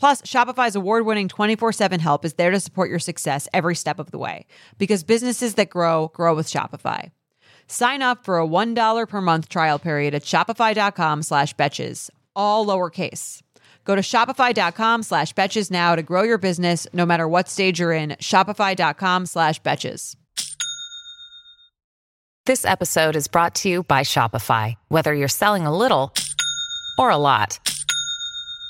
Plus, Shopify's award winning 24 7 help is there to support your success every step of the way because businesses that grow, grow with Shopify. Sign up for a $1 per month trial period at shopify.com slash betches, all lowercase. Go to shopify.com slash betches now to grow your business no matter what stage you're in. Shopify.com slash betches. This episode is brought to you by Shopify. Whether you're selling a little or a lot,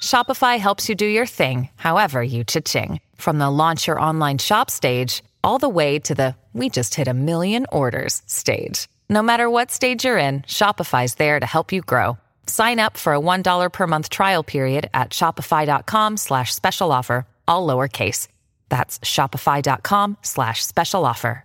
Shopify helps you do your thing, however you cha-ching. From the launch your online shop stage, all the way to the we just hit a million orders stage. No matter what stage you're in, Shopify's there to help you grow. Sign up for a $1 per month trial period at shopify.com slash special offer, all lowercase. That's shopify.com slash special offer.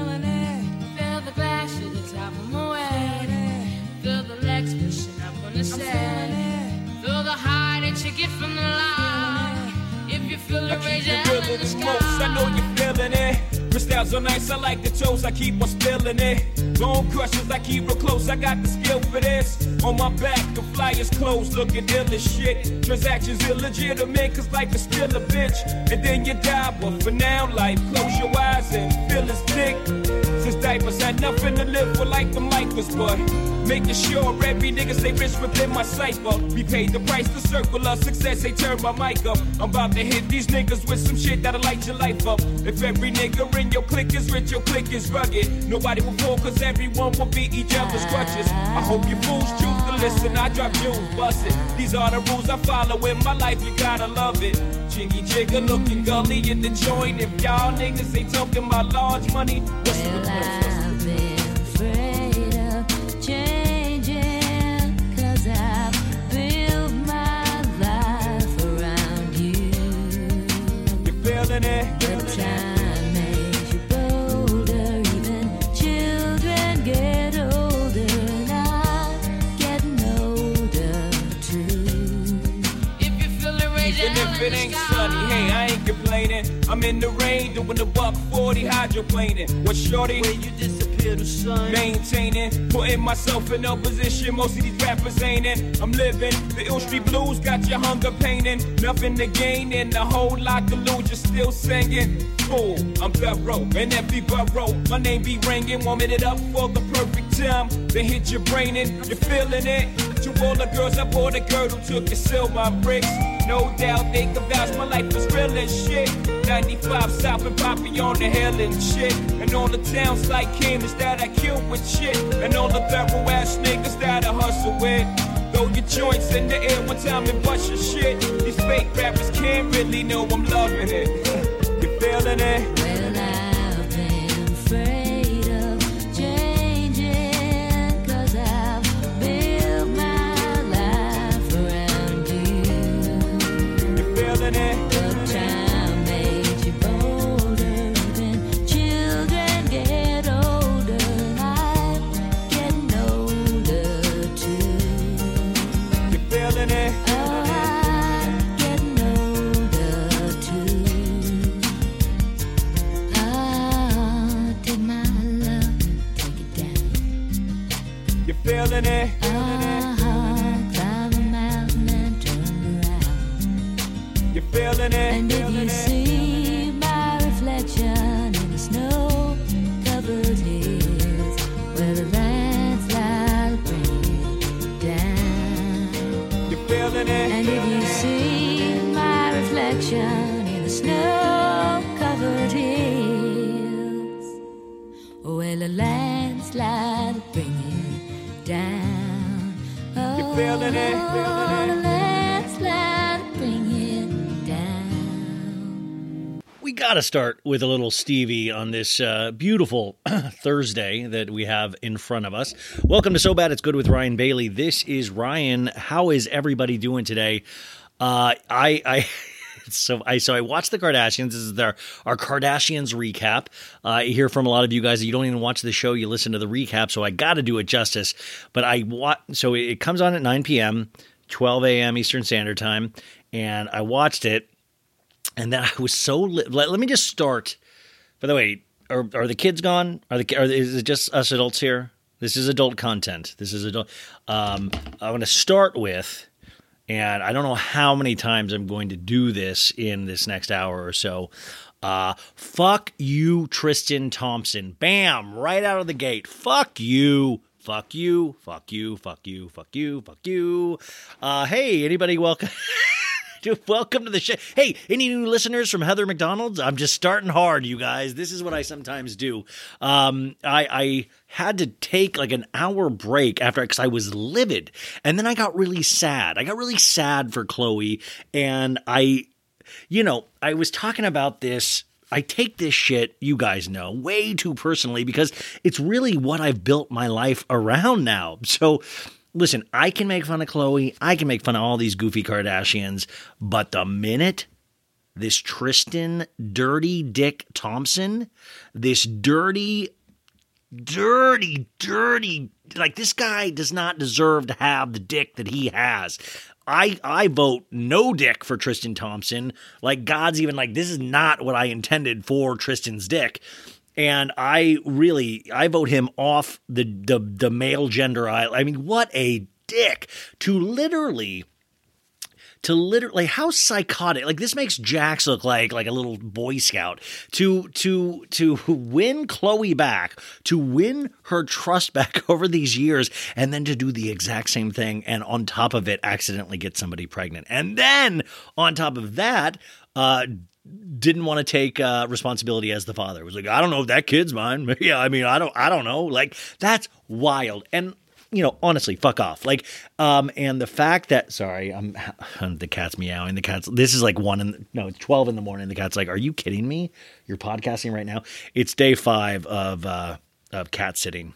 So nice, I like the toes. I keep on spilling it. Bone crushers, I keep real close. I got the skill for this. On my back, the flyers closed, looking ill as shit. Transactions illegitimate, cause life is still a bitch. And then you die, but for now, life, close your eyes and feel his dick. Since diapers had nothing to live for like the Micahs, but making sure every nigga stay rich within my cipher. We paid the price, the circle of success, they turn my mic up. I'm about to hit these niggas with some shit that'll light your life up. If every nigga in your clique is rich, your clique is rugged. Nobody will fall, cause everyone will be each other's crutches. I hope you fools choose to listen, I drop jewels, bust it. These are the rules I follow in my life, you gotta love it. Jiggy jigger looking gully in the joint. If y'all niggas ain't talking about large money, what's Well, the I've been afraid I'm in the rain doing the buck 40 hydroplaning. What shorty? Where you disappear to sun? Maintaining, putting myself in a position most of these rappers ain't in. I'm living the ill street blues, got your hunger painting. Nothing to gain and a whole lot to lose, you're still singing. Fool, I'm thorough, and every borough, my name be ringing. Warming it up for the perfect time. Then hit your brain and you're feeling it. To all the girls I bought a girdle, took and sealed my bricks. No doubt they can vouch my life was real as shit. 95 South and Poppy on the hill and shit. And all the towns like Cambridge that I kill with shit. And all the thorough ass niggas that I hustle with. Throw your joints in the air one time and bust your shit. These fake rappers can't really know I'm loving it. you feeling it? You got to start with a little Stevie on this uh, beautiful Thursday that we have in front of us. Welcome to So Bad It's Good with Ryan Bailey. This is Ryan. How is everybody doing today? Uh, I, I, so I, so I watched the Kardashians. This is their our Kardashians recap. Uh, I hear from a lot of you guys that you don't even watch the show; you listen to the recap. So I got to do it justice. But I watch. So it comes on at 9 p.m., 12 a.m. Eastern Standard Time, and I watched it and then I was so li- let, let me just start. By the way, are are the kids gone? Are the are, is it just us adults here? This is adult content. This is adult. Um, I want to start with, and I don't know how many times I'm going to do this in this next hour or so. Uh, fuck you, Tristan Thompson. Bam, right out of the gate. Fuck you. Fuck you. Fuck you. Fuck you. Fuck you. Fuck you. Uh, hey, anybody welcome? Welcome to the show. Hey, any new listeners from Heather McDonald's? I'm just starting hard, you guys. This is what I sometimes do. Um, I, I had to take like an hour break after because I was livid, and then I got really sad. I got really sad for Khloe, and I, you know, I was talking about this. I take this shit, you guys know, way too personally because it's really what I've built my life around now. So listen, I can make fun of Khloe, I can make fun of all these goofy Kardashians, but the minute this Tristan Dirty Dick Thompson, this dirty, dirty, dirty, like this guy does not deserve to have the dick that he has. I I vote no dick for Tristan Thompson. Like God's even like this is not what I intended for Tristan's dick and I really I vote him off the the the male gender aisle. I mean, what a dick to literally to literally how psychotic like this makes Jax look like like a little boy scout to to to win Khloe back to win her trust back over these years and then to do the exact same thing and on top of it accidentally get somebody pregnant and then on top of that uh didn't want to take uh, responsibility as the father. Was like, I don't know if that kid's mine. yeah, I mean, I don't, I don't know. Like that's wild. And you know, honestly, fuck off. Like, um, and the fact that sorry, I'm the cat's meowing. The cat's this is like one in the, no, it's twelve in the morning. The cat's like, are you kidding me? You're podcasting right now. It's day five of uh, of cat sitting.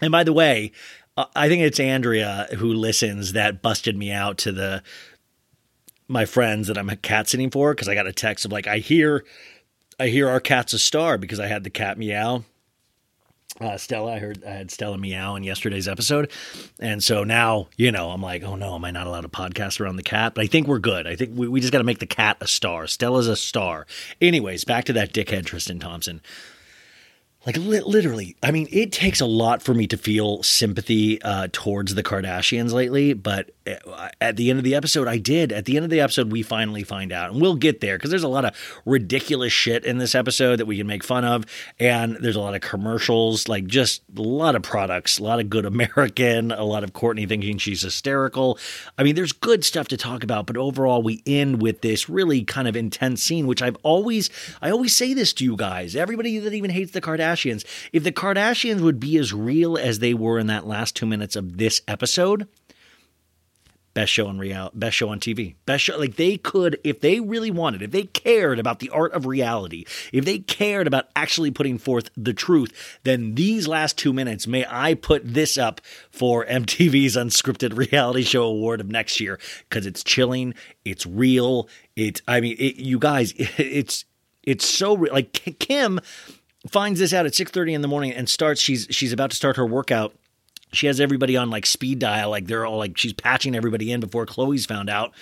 And by the way, uh, I think it's Andrea who listens that busted me out to the my friends that I'm a cat sitting for because I got a text of like I hear I hear our cat's a star because I had the cat meow. Uh, Stella, I heard I had Stella meow in yesterday's episode, and so now you know I'm like, oh no, am I not allowed to podcast around the cat? But I think we're good. I think we, we just got to make the cat a star. Stella's a star. Anyways, back to that dickhead Tristan Thompson. Like li- literally i mean it takes a lot for me to feel sympathy uh, towards the kardashians lately but uh, at the end of the episode i did. At the end of the episode we finally find out and we'll get there because there's a lot of ridiculous shit in this episode that we can make fun of and there's a lot of commercials like just a lot of products a lot of good american a lot of kourtney thinking she's hysterical. I mean there's good stuff to talk about but overall we end with this really kind of intense scene which i've always i always say this to you guys everybody that even hates the kardashians if the kardashians would be as real as they were in that last two minutes of this episode best show on real best show on TV. Best show like they could if they really wanted, if they cared about the art of reality, if they cared about actually putting forth the truth, then these last 2 minutes may I put this up for MTV's unscripted reality show award of next year cuz it's chilling, it's real, it I mean it, you guys it's it's so like Kim finds this out at 6:30 in the morning and starts she's she's about to start her workout. She has everybody on like speed dial like they're all like she's patching everybody in before khloe's found out.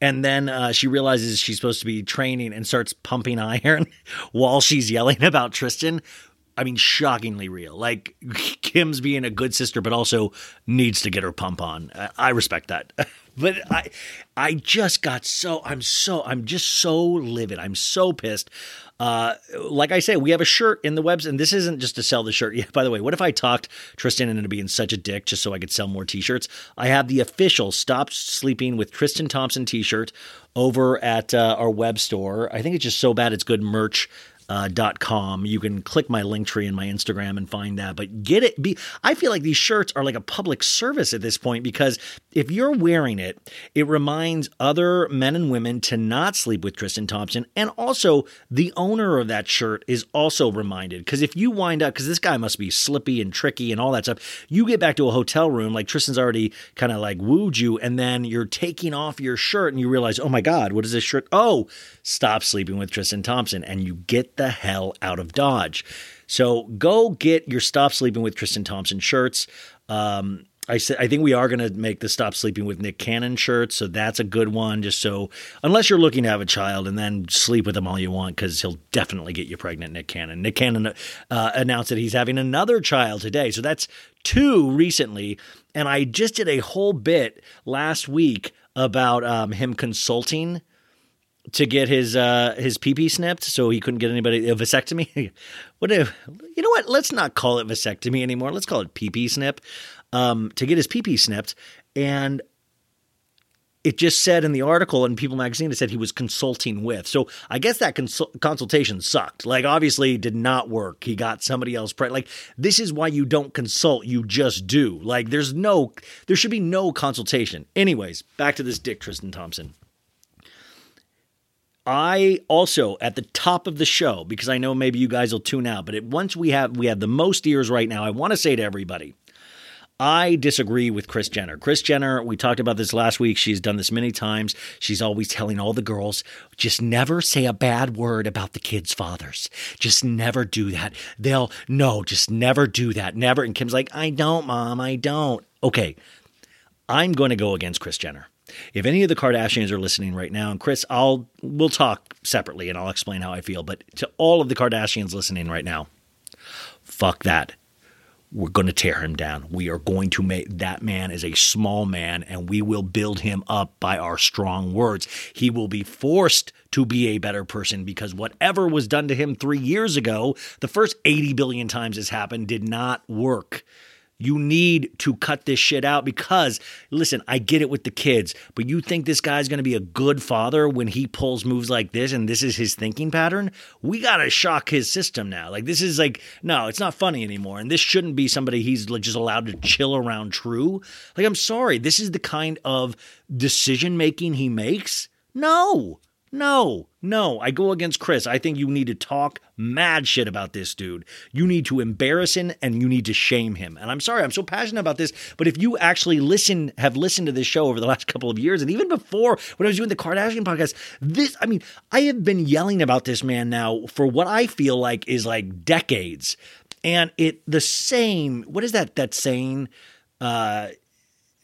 And then uh, she realizes she's supposed to be training and starts pumping iron while she's yelling about tristan. I mean shockingly real. Like kim's being a good sister but also needs to get her pump on. I, I respect that. But i i just got so i'm so i'm just so livid. I'm so pissed uh, like I say, we have a shirt in the webs, and this isn't just to sell the shirt. Yeah, by the way, what if I talked Tristan into being such a dick just so I could sell more t-shirts? I have the official Stop Sleeping with Tristan Thompson t-shirt over at uh, our web store. I think it's just so bad it's good merch Uh, dot com. You can click my link tree in my Instagram and find that. But get it. Be I feel like these shirts are like a public service at this point because if you're wearing it, it reminds other men and women to not sleep with Tristan Thompson. And also, the owner of that shirt is also reminded because if you wind up, because this guy must be slippy and tricky and all that stuff, you get back to a hotel room like Tristan's already kind of like wooed you, and then you're taking off your shirt and you realize, oh my God, what is this shirt? Oh, stop sleeping with Tristan Thompson. And you get the hell out of Dodge. So go get your Stop Sleeping with Tristan Thompson shirts. Um, I said I think we are going to make the Stop Sleeping with Nick Cannon shirt, so that's a good one. Just so unless you're looking to have a child and then sleep with him all you want, because he'll definitely get you pregnant. Nick Cannon. Nick Cannon uh, announced that he's having another child today, so that's two recently. And I just did a whole bit last week about um, him consulting to get his uh his pee snipped so he couldn't get anybody a vasectomy. what if you know what? Let's not call it vasectomy anymore. Let's call it pee snip. Um, to get his pee snipped, and it just said in the article in People Magazine it said he was consulting with. So I guess that consul- consultation sucked. Like obviously did not work. He got somebody else. Like this is why you don't consult. You just do. Like there's no there should be no consultation. Anyways, back to this Dick Tristan Thompson. I also at the top of the show because I know maybe you guys will tune out, but it, once we have we have the most ears right now, I want to say to everybody, I disagree with Kris Jenner. Kris Jenner, we talked about this last week. She's done this many times. She's always telling all the girls, just never say a bad word about the kids' fathers. Just never do that. They'll no, just never do that. Never. And Kim's like, I don't, mom, I don't. Okay. I'm going to go against Kris Jenner. If any of the Kardashians are listening right now, and Kris, I'll we'll talk separately and I'll explain how I feel. But to all of the Kardashians listening right now, fuck that. We're going to tear him down. We are going to make that man is a small man and we will build him up by our strong words. He will be forced to be a better person because whatever was done to him three years ago, the first 80 billion times this happened, did not work. You need to cut this shit out because, listen, I get it with the kids, but you think this guy's going to be a good father when he pulls moves like this and this is his thinking pattern? We got to shock his system now. Like, this is like, no, it's not funny anymore. And this shouldn't be somebody he's just allowed to chill around true. Like, I'm sorry, this is the kind of decision making he makes? No. No, no, I go against Kris. I think you need to talk mad shit about this dude. You need to embarrass him and you need to shame him. And I'm sorry, I'm so passionate about this, but if you actually listen, have listened to this show over the last couple of years, and even before when I was doing the Kardashian podcast, this, I mean, I have been yelling about this man now for what I feel like is like decades. And it, the same, what is that, that saying? Uh,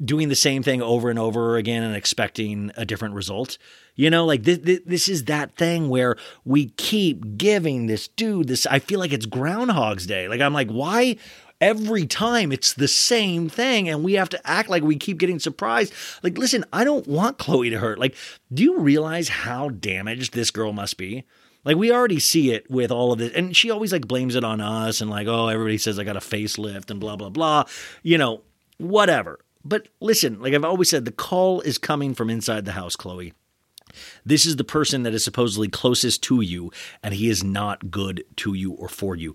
doing the same thing over and over again and expecting a different result. You know, like this, this, this is that thing where we keep giving this dude this. I feel like it's Groundhog's Day. Like, I'm like, why? Every time it's the same thing, and we have to act like we keep getting surprised. Like, listen, I don't want Khloe to hurt. Like, do you realize how damaged this girl must be? Like we already see it with all of this, and she always like blames it on us, and like, oh, everybody says I got a facelift and blah blah blah. You know, whatever. But listen, like I've always said, the call is coming from inside the house, Khloe. This is the person that is supposedly closest to you, and he is not good to you or for you.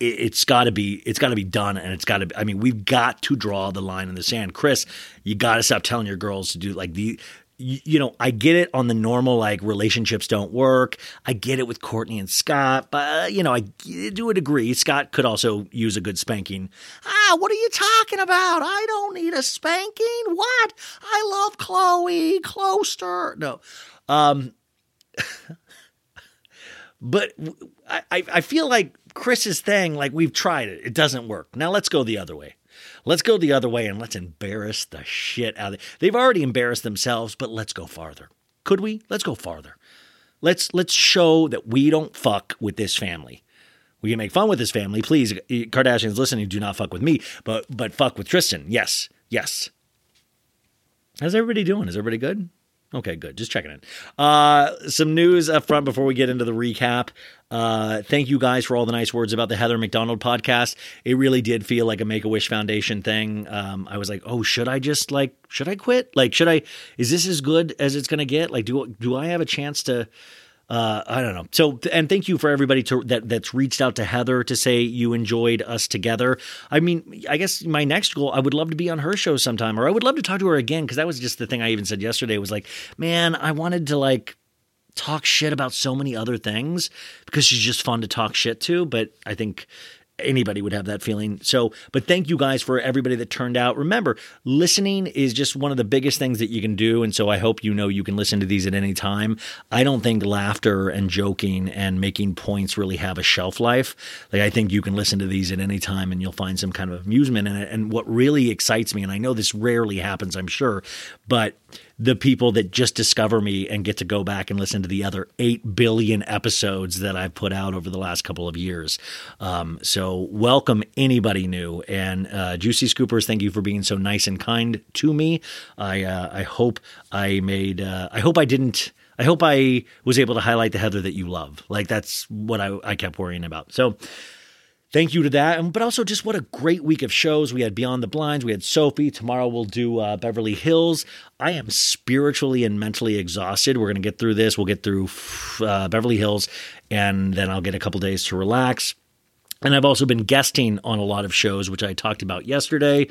It, it's got to be. It's got to be done, and it's got to. I mean, we've got to draw the line in the sand, Kris. You got to stop telling your girls to do like the. You, you know, I get it on the normal like relationships don't work. I get it with Kourtney and Scott, but uh, you know, I do a degree. Scott could also use a good spanking. Ah, what are you talking about? I don't need a spanking. What? I love Khloe. Closter. No. Um, but I, I feel like Kris's thing, like we've tried it, it doesn't work. Now let's go the other way. Let's go the other way and let's embarrass the shit out of it. They've already embarrassed themselves, but let's go farther. Could we? Let's go farther. Let's let's show that we don't fuck with this family. We can make fun with this family, please. Kardashians listening, do not fuck with me, but but fuck with Tristan. Yes, yes. How's everybody doing? Is everybody good? Okay, good. Just checking in. Uh, some news up front before we get into the recap. Uh, thank you guys for all the nice words about the Heather McDonald podcast. It really did feel like a Make a Wish Foundation thing. Um, I was like, oh, should I just like, should I quit? Like, should I? Is this as good as it's going to get? Like, do do I have a chance to? Uh, I don't know. So, and thank you for everybody to, that that's reached out to Heather to say you enjoyed us together. I mean, I guess my next goal, I would love to be on her show sometime, or I would love to talk to her again because that was just the thing I even said yesterday. Was like, man, I wanted to like talk shit about so many other things because she's just fun to talk shit to. But I think anybody would have that feeling. So, but thank you guys for everybody that turned out. Remember, listening is just one of the biggest things that you can do. And so I hope you know you can listen to these at any time. I don't think laughter and joking and making points really have a shelf life. Like, I think you can listen to these at any time and you'll find some kind of amusement in it. And what really excites me, and I know this rarely happens, I'm sure, but the people that just discover me and get to go back and listen to the other 8 billion episodes that I've put out over the last couple of years. Um, so, welcome anybody new. And uh, Juicy Scoopers, thank you for being so nice and kind to me. I, uh, I hope I made, uh, I hope I didn't. I hope I was able to highlight the Heather that you love. Like that's what I, I kept worrying about. So thank you to that. But also, just what a great week of shows. We had Beyond the Blinds, we had Sophie. Tomorrow we'll do uh, Beverly Hills. I am spiritually and mentally exhausted. We're going to get through this. We'll get through uh, Beverly Hills, and then I'll get a couple days to relax. And I've also been guesting on a lot of shows, which I talked about yesterday.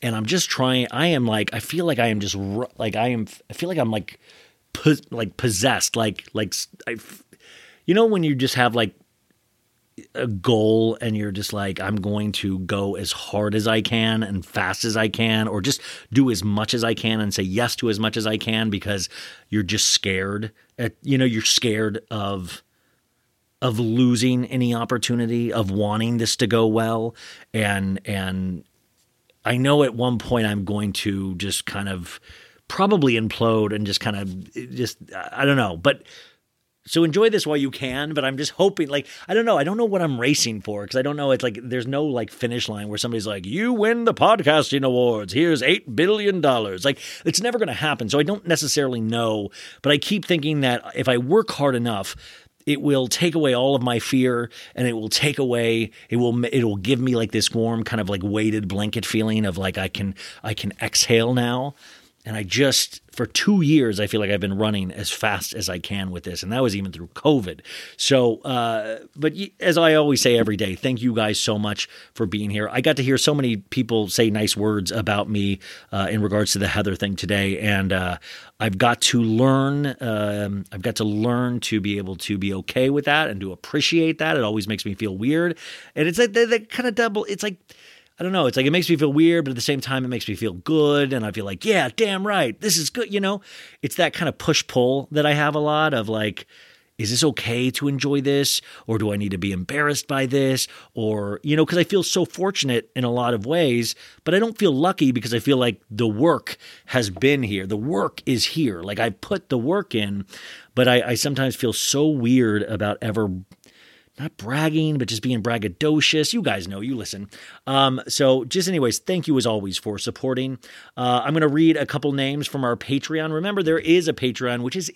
And I'm just trying. I am like, I feel like I am just like I am. I feel like I'm like, like possessed. Like like I, you know when you just have like a goal and you're just like i'm going to go as hard as i can and fast as i can or just do as much as i can and say yes to as much as i can because you're just scared at, you know you're scared of of losing any opportunity of wanting this to go well. And and i know at one point i'm going to just kind of probably implode and just kind of just i don't know. But so enjoy this while you can, but I'm just hoping, like, I don't know. I don't know what I'm racing for because I don't know. It's like there's no like finish line where somebody's like, you win the podcasting awards. Here's $8 billion. Like, it's never going to happen. So I don't necessarily know, but I keep thinking that if I work hard enough, it will take away all of my fear and it will take away it will it will give me like this warm kind of like weighted blanket feeling of like I can I can exhale now and I just, for two years, I feel like I've been running as fast as I can with this. And that was even through COVID. So, uh, but as I always say every day, thank you guys so much for being here. I got to hear so many people say nice words about me uh, in regards to the Heather thing today. And uh, I've got to learn, um, I've got to learn to be able to be okay with that and to appreciate that. It always makes me feel weird. And it's like that, kind of double, it's like, I don't know. It's like it makes me feel weird, but at the same time, it makes me feel good. And I feel like, yeah, damn right. This is good. You know, it's that kind of push pull that I have a lot of like, is this okay to enjoy this or do I need to be embarrassed by this or you know because I feel so fortunate in a lot of ways but I don't feel lucky because I feel like the work has been here the work is here like I put the work in but I, I sometimes feel so weird about ever not bragging, but just being braggadocious. You guys know, you listen. Um, so, just anyways, thank you as always for supporting. Uh, I'm going to read a couple names from our Patreon. Remember, there is a Patreon, which is,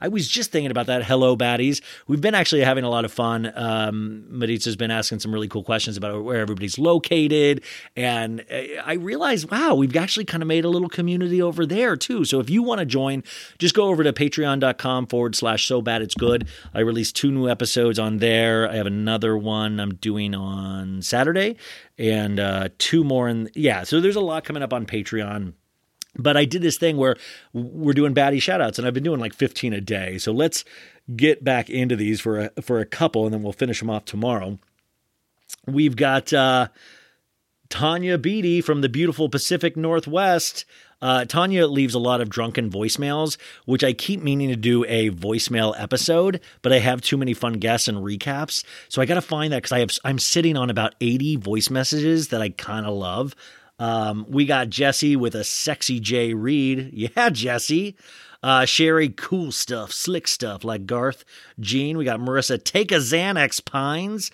I was just thinking about that. Hello, baddies. We've been actually having a lot of fun. Um, Maritza's been asking some really cool questions about where everybody's located. And I realized, wow, we've actually kind of made a little community over there too. So, if you want to join, just go over to patreon.com forward slash so bad it's good. I released two new episodes on there. I have another one I'm doing on Saturday and uh, two more. And yeah, so there's a lot coming up on Patreon. But I did this thing where we're doing baddie shoutouts, and I've been doing like 15 a day. So let's get back into these for a, for a couple, and then we'll finish them off tomorrow. We've got uh, Tanya Beatty from the beautiful Pacific Northwest. Uh, Tanya leaves a lot of drunken voicemails, which I keep meaning to do a voicemail episode, but I have too many fun guests and recaps. So I got to find that because I have I'm sitting on about 80 voice messages that I kind of love. Um, we got Jesse with a sexy J Reed. Yeah, Jesse. Uh, Sherry, cool stuff, slick stuff like Garth. Gene, we got Marissa, take a Xanax Pines.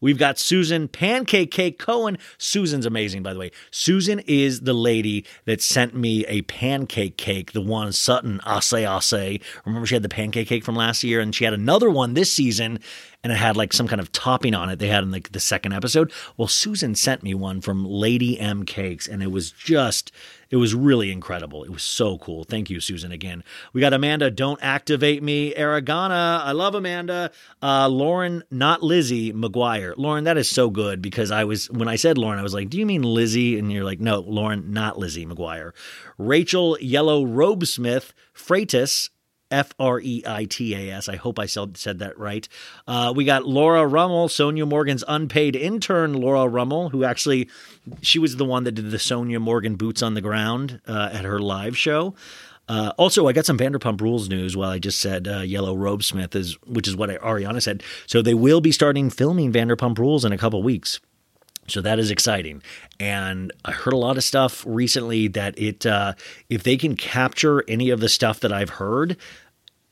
We've got Susan Pancake Cake Cohen. Susan's amazing, by the way. Susan is the lady that sent me a pancake cake, the one Sutton Asse Asse. Remember, she had the pancake cake from last year, and she had another one this season, and it had like some kind of topping on it. They had in like the second episode. Well, Susan sent me one from Lady M Cakes, and it was just, it was really incredible. It was so cool. Thank you, Susan, again. We got Amanda, Don't Activate Me, Aragana. I love Amanda. Uh, Lauren, not Lizzie McGuire. Lauren, that is so good because I was, when I said Lauren, I was like, do you mean Lizzie? And you're like, no, Lauren, not Lizzie McGuire. Rachel Yellow Robesmith, Freitas, F R E I T A S. I hope I said that right. Uh, we got Laura Rummel, Sonja Morgan's unpaid intern, Laura Rummel, who actually, she was the one that did the Sonia Morgan boots on the ground uh, at her live show. Uh, also, I got some Vanderpump Rules news. While I just said uh, Yellow Robesmith is, which is what Ariana said. So they will be starting filming Vanderpump Rules in a couple weeks. So that is exciting. And I heard a lot of stuff recently that it, uh, if they can capture any of the stuff that I've heard,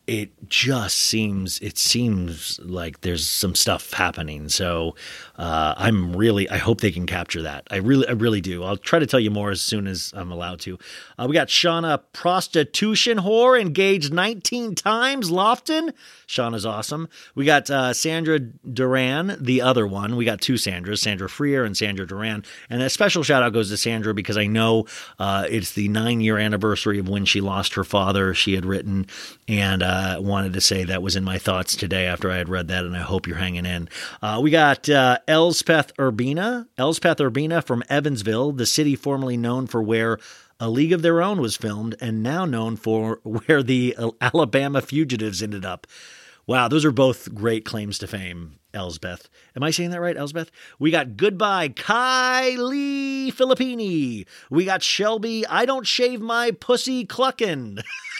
it just seems it seems like there's some stuff happening. So uh, I'm really I hope they can capture that. I really I really do. I'll try to tell you more as soon as I'm allowed to. Uh, we got Shauna prostitution whore engaged 19 times. Lofton. Shauna's awesome. We got uh, Sandra Duran, the other one. We got two Sandras, Sandra Freer and Sandra Duran. And a special shout out goes to Sandra because I know uh, it's the nine year anniversary of when she lost her father. She had written and uh, wanted to say that was in my thoughts today after I had read that, and I hope you're hanging in. Uh, we got uh, Elspeth Urbina, Elspeth Urbina from Evansville, the city formerly known for where a League of Their Own was filmed, and now known for where the Alabama fugitives ended up. Wow, those are both great claims to fame, Elsbeth. Am I saying that right, Elsbeth? We got Goodbye Kylie Filippini. We got Shelby I Don't Shave My Pussy Cluckin'.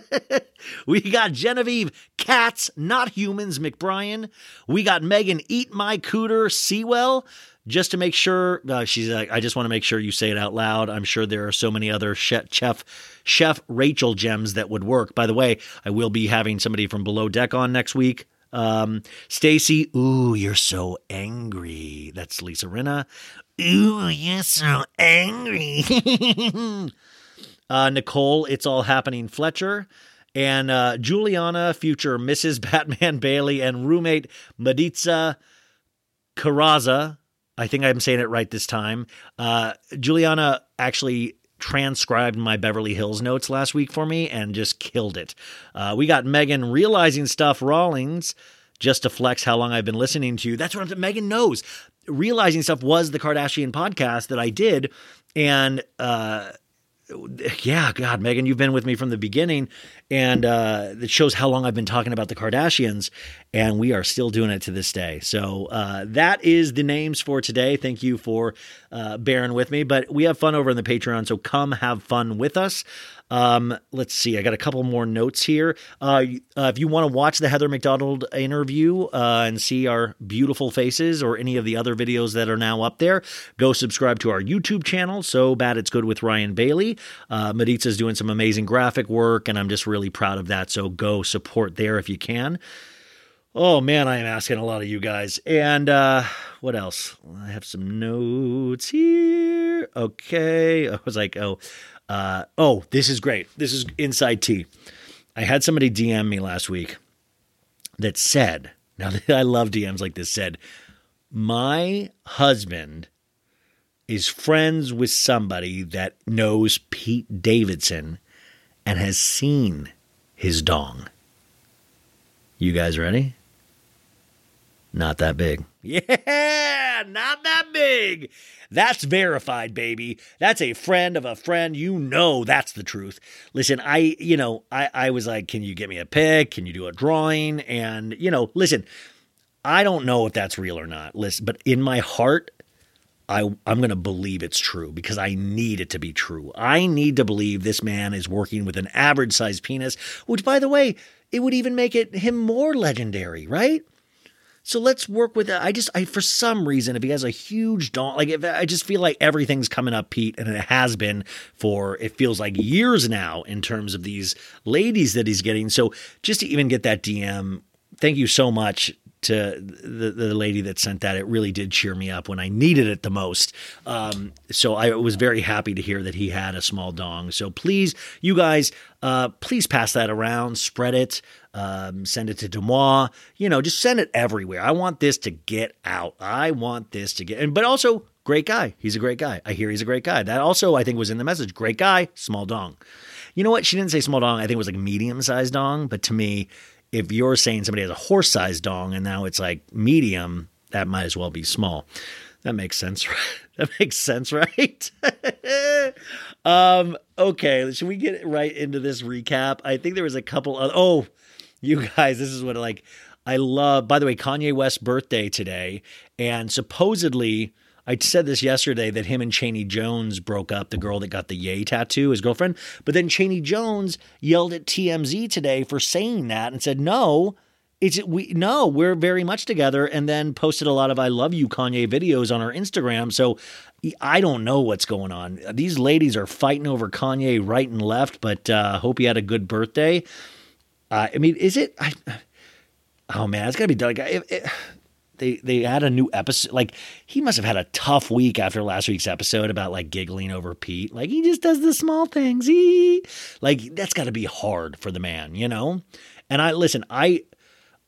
we got Genevieve Cats, Not Humans McBrien. We got Megan Eat My Cooter Sewell. Just to make sure, uh, she's like, I just want to make sure you say it out loud. I'm sure there are so many other chef, chef, chef Rachel gems that would work. By the way, I will be having somebody from Below Deck on next week. Um, Stacy, ooh, you're so angry. That's Lisa Rinna. Ooh, you're so angry. uh, Nicole, it's all happening. Fletcher and uh, Juliana, future Mrs. Batman Bailey, and roommate Mediza Carraza. I think I'm saying it right this time. Uh, Juliana actually transcribed my Beverly Hills notes last week for me and just killed it. Uh, we got Megan realizing stuff Rawlings just to flex how long I've been listening to you. That's what I'm Megan knows. Realizing stuff was the Kardashian podcast that I did. And uh, yeah, God, Megan, you've been with me from the beginning, and uh, it shows how long I've been talking about the Kardashians, and we are still doing it to this day. So uh, that is the names for today. Thank you for uh, bearing with me, but we have fun over on the Patreon, so come have fun with us. Um, let's see. I got a couple more notes here. Uh, uh, if you want to watch the Heather McDonald interview uh, and see our beautiful faces or any of the other videos that are now up there, go subscribe to our YouTube channel. So bad it's good with Ryan Bailey. Uh, Maritza's doing some amazing graphic work, and I'm just really proud of that. So go support there if you can. Oh man, I am asking a lot of you guys. And uh, what else? I have some notes here. Okay. I was like, oh, uh, oh, this is great. This is inside tea. I had somebody DM me last week that said, now I love DMs like this, said, my husband is friends with somebody that knows Pete Davidson and has seen his dong. You guys ready? Not that big. Yeah, not that big. That's verified, baby. That's a friend of a friend. You know that's the truth. Listen, I, you know, I, I was like, can you get me a pic? Can you do a drawing? And, you know, listen, I don't know if that's real or not. Listen, but in my heart, I, I'm going to believe it's true because I need it to be true. I need to believe this man is working with an average sized penis, which, by the way, it would even make it him more legendary, right? So let's work with it. I just, I for some reason, if he has a huge dong, like if I just feel like everything's coming up, Pete, and it has been for it feels like years now in terms of these ladies that he's getting. So just to even get that DM, thank you so much to the, the lady that sent that. It really did cheer me up when I needed it the most. Um, so I was very happy to hear that he had a small dong. So please, you guys, uh, please pass that around, spread it, um, send it to DeuxMoi. You know, just send it everywhere. I want this to get out. I want this to get, and but also great guy. He's a great guy. I hear he's a great guy. That also I think was in the message. Great guy, small dong. You know what? She didn't say small dong. I think it was like medium sized dong. But to me, if you're saying somebody has a horse sized dong and now it's like medium, that might as well be small. That makes sense, right? That makes sense, right? um, okay, should we get right into this recap? I think there was a couple of oh, you guys, this is what like I love. By the way, Kanye West's birthday today, and supposedly I said this yesterday that him and Chaney Jones broke up, the girl that got the yay tattoo, his girlfriend. But then Chaney Jones yelled at TMZ today for saying that and said, no, it's we no, we're very much together, and then posted a lot of I love you Kanye videos on her Instagram. So I don't know what's going on. These ladies are fighting over Kanye right and left, but uh hope he had a good birthday. Uh, I mean, is it I Oh man, it's gotta be done. They they had a new episode. Like he must have had a tough week after last week's episode about like giggling over Pete. Like he just does the small things. He like that's got to be hard for the man, you know. And I listen. I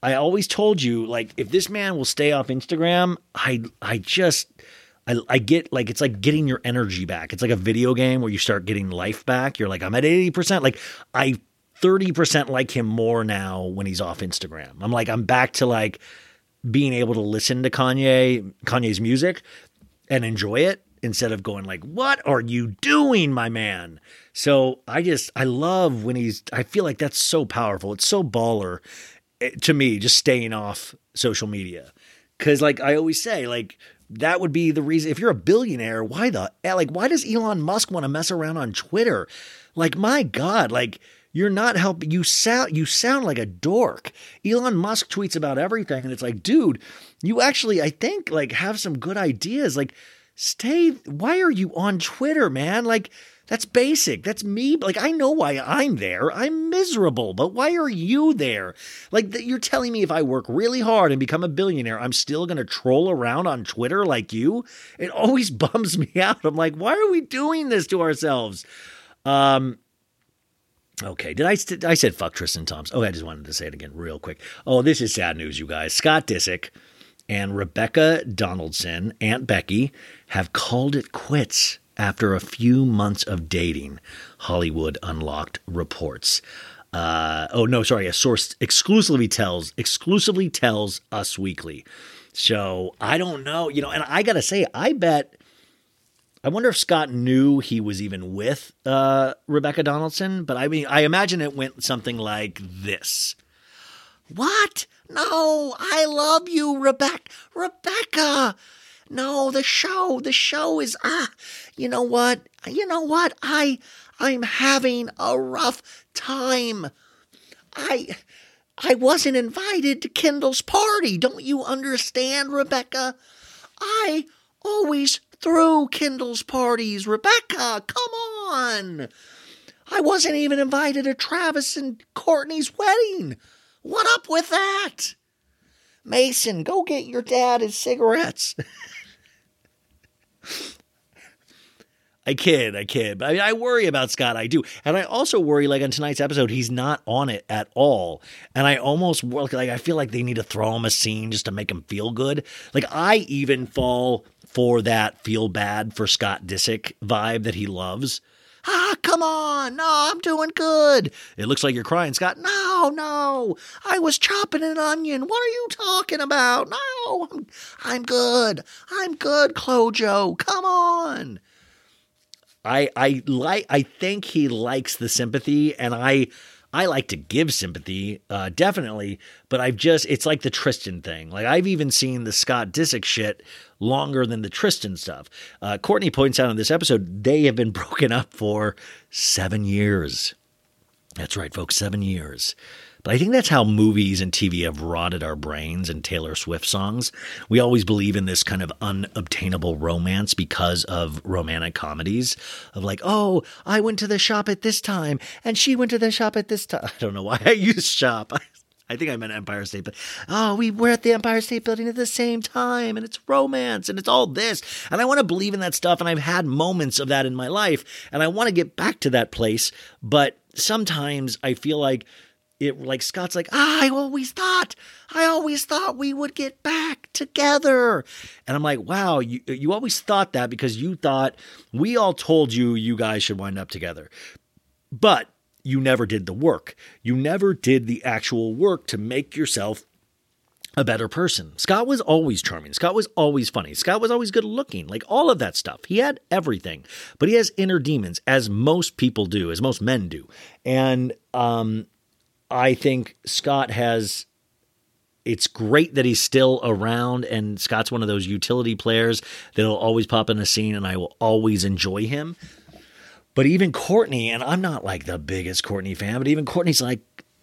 I always told you like if this man will stay off Instagram, I I just. I, I get like it's like getting your energy back. It's like a video game where you start getting life back. You're like, I'm at 80%. Like I 30% like him more now when he's off Instagram. I'm like, I'm back to like being able to listen to Kanye, Kanye's music and enjoy it instead of going like, what are you doing, my man? So I just, I love when he's, I feel like that's so powerful. It's so baller eh, to me, just staying off social media. Cause like I always say, like, that would be the reason if you're a billionaire, why the like why does Elon Musk want to mess around on Twitter? Like my god, like you're not helping you sound you sound like a dork. Elon Musk tweets about everything and it's like, dude, you actually I think like have some good ideas. Like stay why are you on Twitter, man? Like that's basic. That's me. Like I know why I'm there. I'm miserable, but why are you there? Like you're telling me if I work really hard and become a billionaire, I'm still going to troll around on Twitter like you? It always bums me out. I'm like, why are we doing this to ourselves? Um Okay, did I st- I said fuck Tristan Thompson? Oh, I just wanted to say it again real quick. Oh, this is sad news, you guys. Scott Disick and Rebecca Donaldson, Aunt Becky, have called it quits after a few months of dating. Hollywood Unlocked reports. Uh, oh no, sorry, a source exclusively tells exclusively tells Us Weekly. So I don't know, you know, and I gotta say, I bet I wonder if Scott knew he was even with uh, Rebecca Donaldson, but I mean, I imagine it went something like this. What? No, I love you, Rebecca. Rebecca. No, the show, the show is ah. You know what? You know what? I I'm having a rough time. I I wasn't invited to Kendall's party. Don't you understand, Rebecca? I always threw Kendall's parties, Rebecca. Come on. I wasn't even invited to Travis and Kourtney's wedding. What up with that? Mason, go get your dad his cigarettes. I kid, I kid. I, mean, I worry about Scott. I do, and I also worry, like on tonight's episode, he's not on it at all. And I almost like I feel like they need to throw him a scene just to make him feel good. Like I even fall for that feel bad for Scott Disick vibe that he loves. Ah, come on. No, I'm doing good. It looks like you're crying, Scott. No, no. I was chopping an onion. What are you talking about? No, I'm, I'm good. I'm good, Clojo. Come on. I I like I think he likes the sympathy and I I like to give sympathy, uh, definitely, but I've just, it's like the Tristan thing. Like, I've even seen the Scott Disick shit longer than the Tristan stuff. Uh, Kourtney points out in this episode, they have been broken up for seven years. That's right, folks, seven years. But I think that's how movies and TV have rotted our brains and Taylor Swift songs. We always believe in this kind of unobtainable romance because of romantic comedies of like, oh, I went to the shop at this time and she went to the shop at this time. I don't know why I use shop. I think I meant Empire State, but oh, we were at the Empire State Building at the same time, and it's romance, and it's all this, and I want to believe in that stuff, and I've had moments of that in my life, and I want to get back to that place, but sometimes I feel like it like Scott's like, I always thought, I always thought we would get back together. And I'm like, wow, you you always thought that because you thought we all told you you guys should wind up together. But you never did the work. You never did the actual work to make yourself a better person. Scott was always charming. Scott was always funny. Scott was always good looking. Like all of that stuff. He had everything. But he has inner demons as most people do, as most men do. And um I think Scott has it's great that he's still around and Scott's one of those utility players that'll always pop in a scene and I will always enjoy him. But even Kourtney, and I'm not like the biggest Kourtney fan, but even Kourtney's like,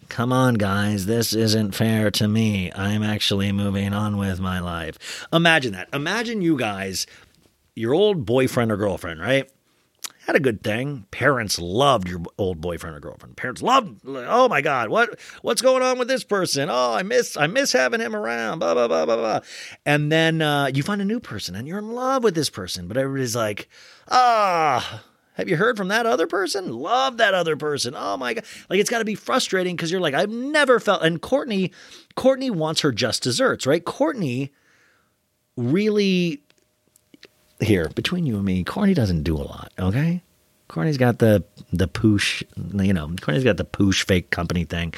come on, guys, this isn't fair to me. I'm actually moving on with my life. Imagine that. Imagine you guys, your old boyfriend or girlfriend, right? Had a good thing. Parents loved your old boyfriend or girlfriend. Parents loved. Oh my God, what what's going on with this person? Oh, I miss I miss having him around. Blah blah blah blah blah. And then uh, you find a new person and you're in love with this person, but everybody's like, ah. Have you heard from that other person? Love that other person. Oh my god. Like it's got to be frustrating cuz you're like I've never felt and Kourtney Kourtney wants her just desserts, right? Kourtney really here between you and me, Kourtney doesn't do a lot, okay? Kourtney's got the the poosh, you know, Kourtney's got the poosh fake company thing.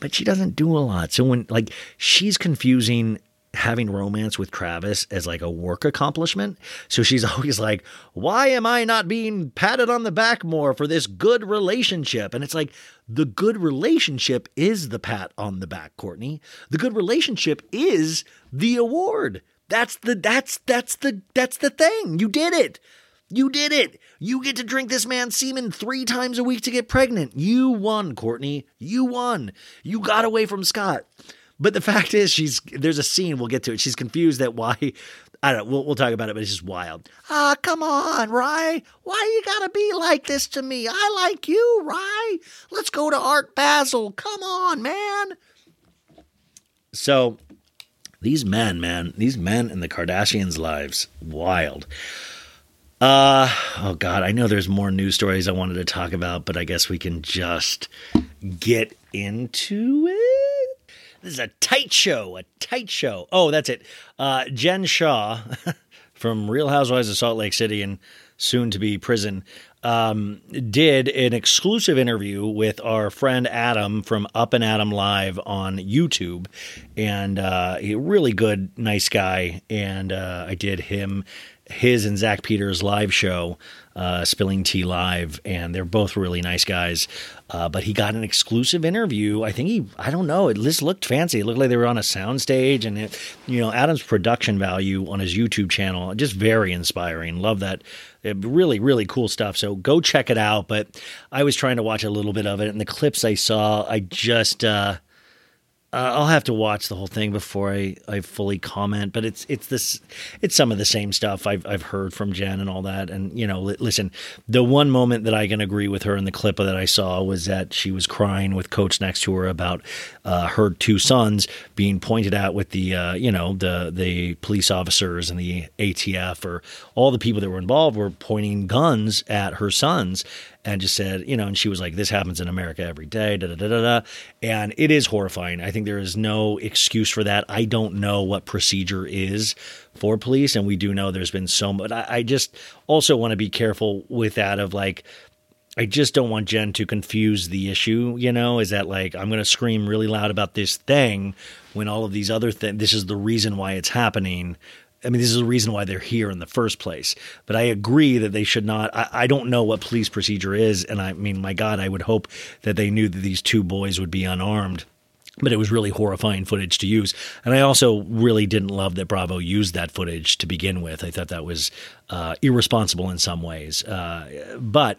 But she doesn't do a lot. So when like she's confusing having romance with Travis as like a work accomplishment. So she's always like, why am I not being patted on the back more for this good relationship? And it's like, the good relationship is the pat on the back, Kourtney. The good relationship is the award. That's the that's that's the that's the thing. You did it. You did it. You get to drink this man's semen three times a week to get pregnant. You won, Kourtney. You won. You got away from Scott. But the fact is, she's there's a scene we'll get to it. She's confused that why. I don't. We'll, we'll talk about it, but it's just wild. Ah, come on, Rye. Why you gotta be like this to me? I like you, Rye. Let's go to Art Basel. Come on, man. So these men, man, these men in the Kardashians' lives, wild. Uh oh god, I know there's more news stories I wanted to talk about, but I guess we can just get into it. This is a tight show, a tight show. Oh, that's it. Uh, Jen Shah from Real Housewives of Salt Lake City and soon to be prison um, did an exclusive interview with our friend Adam from Up and Adam Live on YouTube, and uh, a really good, nice guy. And uh, I did him his and Zach Peters live show, uh, Spilling Tea Live, and they're both really nice guys. Uh, but he got an exclusive interview. I think he, I don't know, it just looked fancy. It looked like they were on a soundstage, and it, you know, Adam's production value on his YouTube channel just very inspiring. Love that. Uh, Really, really cool stuff. So go check it out. But I was trying to watch a little bit of it, and the clips I saw, I just. Uh, uh, I'll have to watch the whole thing before I, I fully comment, but it's it's this it's some of the same stuff I've I've heard from Jen and all that. And you know, li- listen, the one moment that I can agree with her in the clip that I saw was that she was crying with Coach next to her about uh, her two sons being pointed out with the uh, you know the the police officers and the ATF or all the people that were involved were pointing guns at her sons and just said, you know, and she was like, this happens in America every day, da da da da da. And it is horrifying. I think there is no excuse for that. I don't know what procedure is for police, and we do know there's been so much. I, I just also want to be careful with that of like, I just don't want Jen to confuse the issue, you know, is that like I'm going to scream really loud about this thing when all of these other things, this is the reason why it's happening. I mean, this is the reason why they're here in the first place. But I agree that they should not. I, I don't know what police procedure is. And I mean, my God, I would hope that they knew that these two boys would be unarmed. But it was really horrifying footage to use. And I also really didn't love that Bravo used that footage to begin with. I thought that was uh, irresponsible in some ways. Uh, but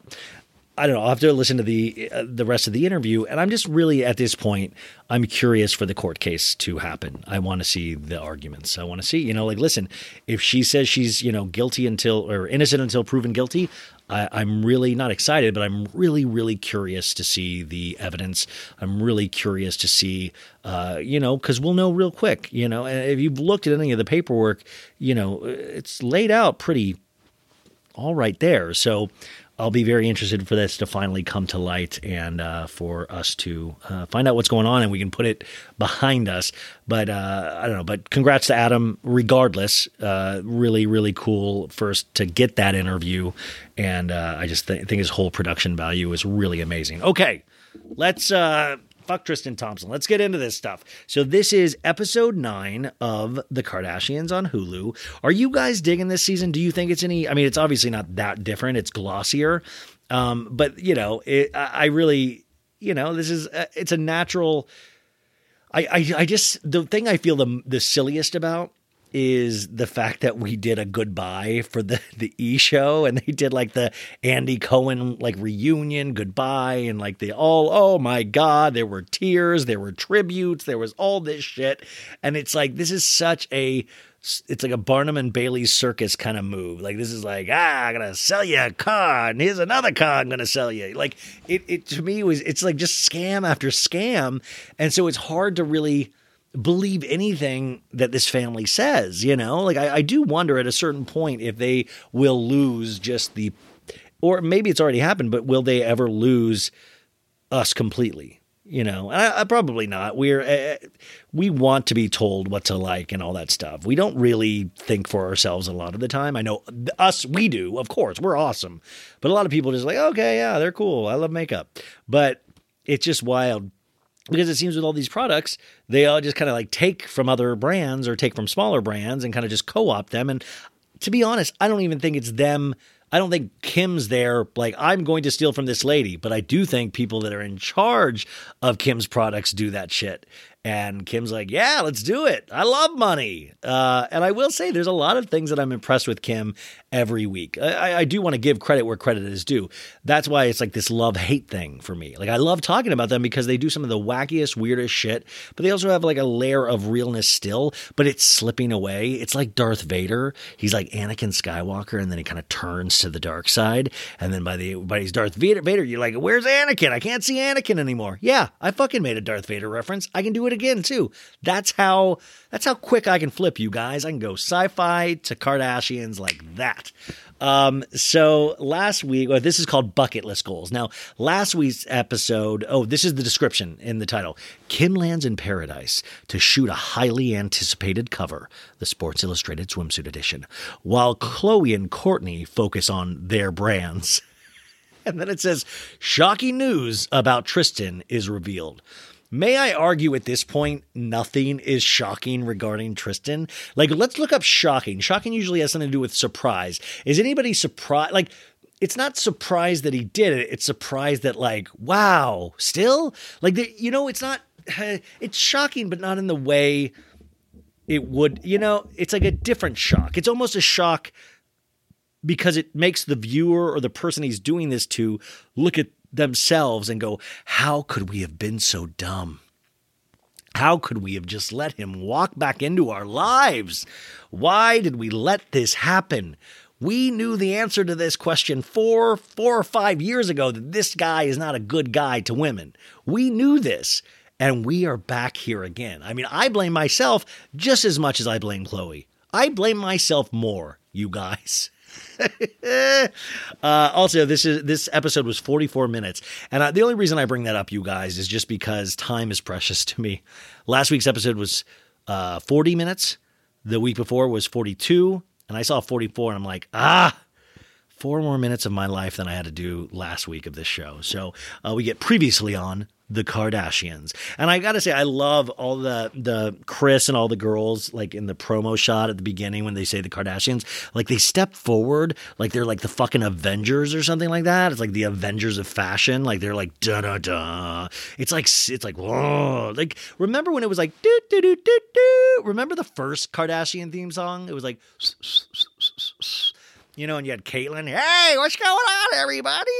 I don't know. I'll have to listen to the uh, the rest of the interview, and I'm just really at this point. I'm curious for the court case to happen. I want to see the arguments. I want to see, you know, like listen, if she says she's you know guilty until or innocent until proven guilty, I, I'm really not excited, but I'm really really curious to see the evidence. I'm really curious to see, uh, you know, because we'll know real quick. You know, and if you've looked at any of the paperwork, you know, it's laid out pretty all right there. So I'll be very interested for this to finally come to light and uh, for us to uh, find out what's going on and we can put it behind us. But uh, I don't know. But congrats to Adam, regardless. Uh, really, really cool first to get that interview. And uh, I just th- think his whole production value is really amazing. Okay, let's uh, fuck Tristan Thompson. Let's get into this stuff. So this is episode nine of The Kardashians on Hulu. Are you guys digging this season? Do you think it's any? I mean, it's obviously not that different. It's glossier, um, but you know, it, I, I really, you know, this is uh, it's a natural. I, I I just the thing I feel the the silliest about is the fact that we did a goodbye for the the E show and they did like the Andy Cohen like reunion goodbye and like they all oh my god there were tears there were tributes there was all this shit and it's like this is such a it's like a Barnum and Bailey circus kind of move. Like this is like ah, I'm gonna sell you a car, and here's another car I'm gonna sell you. Like it, it to me was it's like just scam after scam, and so it's hard to really believe anything that this family says. You know, like I, I do wonder at a certain point if they will lose just the, or maybe it's already happened, but will they ever lose us completely? You know, I, I probably not. We're uh, we want to be told what to like and all that stuff. We don't really think for ourselves a lot of the time. I know us, we do, of course. We're awesome, but a lot of people just like, okay, yeah, they're cool. I love makeup, but it's just wild because it seems with all these products, they all just kind of like take from other brands or take from smaller brands and kind of just co-opt them. And to be honest, I don't even think it's them. I don't think Kim's there like I'm going to steal from this lady, but I do think people that are in charge of Kim's products do that shit. And Kim's like, yeah, let's do it. I love money. Uh, and I will say, there's a lot of things that I'm impressed with Kim every week. I, I do want to give credit where credit is due. That's why it's like this love hate thing for me. Like, I love talking about them because they do some of the wackiest, weirdest shit, but they also have like a layer of realness still, but it's slipping away. It's like Darth Vader. He's like Anakin Skywalker, and then he kind of turns to the dark side. And then by the by, he's Darth Vader, Vader, you're like, where's Anakin? I can't see Anakin anymore. Yeah, I fucking made a Darth Vader reference. I can do it again too. That's how that's how quick I can flip you guys. I can go sci-fi to Kardashians like that. Um, so last week, or this is called bucket list goals. Now, last week's episode, oh, this is the description in the title. Kim lands in paradise to shoot a highly anticipated cover, the Sports Illustrated swimsuit edition, while Khloe and Kourtney focus on their brands. And then it says, shocking news about Tristan is revealed. May I argue at this point, nothing is shocking regarding Tristan? Like, let's look up shocking. Shocking usually has something to do with surprise. Is anybody surprised? Like, it's not surprised that he did it. It's surprised that, like, wow, still? Like, you know, it's not, it's shocking, but not in the way it would, you know, it's like a different shock. It's almost a shock because it makes the viewer or the person he's doing this to look at themselves and go, How could we have been so dumb? How could we have just let him walk back into our lives? Why did we let this happen? We knew the answer to this question four, four or five years ago that this guy is not a good guy to women. We knew this, and we are back here again. I mean, I blame myself just as much as I blame Khloe. I blame myself more, you guys. uh, also, this is this episode was 44 minutes, and uh, the only reason I bring that up, you guys, is just because time is precious to me. Last week's episode was uh, 40 minutes. The week before was 42, and I saw 44, and I'm like, ah, four more minutes of my life than I had to do last week of this show. So uh, we get previously on the Kardashians, and I got to say, I love all the the Kris and all the girls like in the promo shot at the beginning when they say the Kardashians, like they step forward like they're like the fucking Avengers or something like that. It's like the Avengers of fashion, like they're like da da da. It's like it's like whoa, like remember when it was like do do do do do. Remember the first Kardashian theme song? It was like you know, and you had Caitlyn, hey, what's going on, everybody?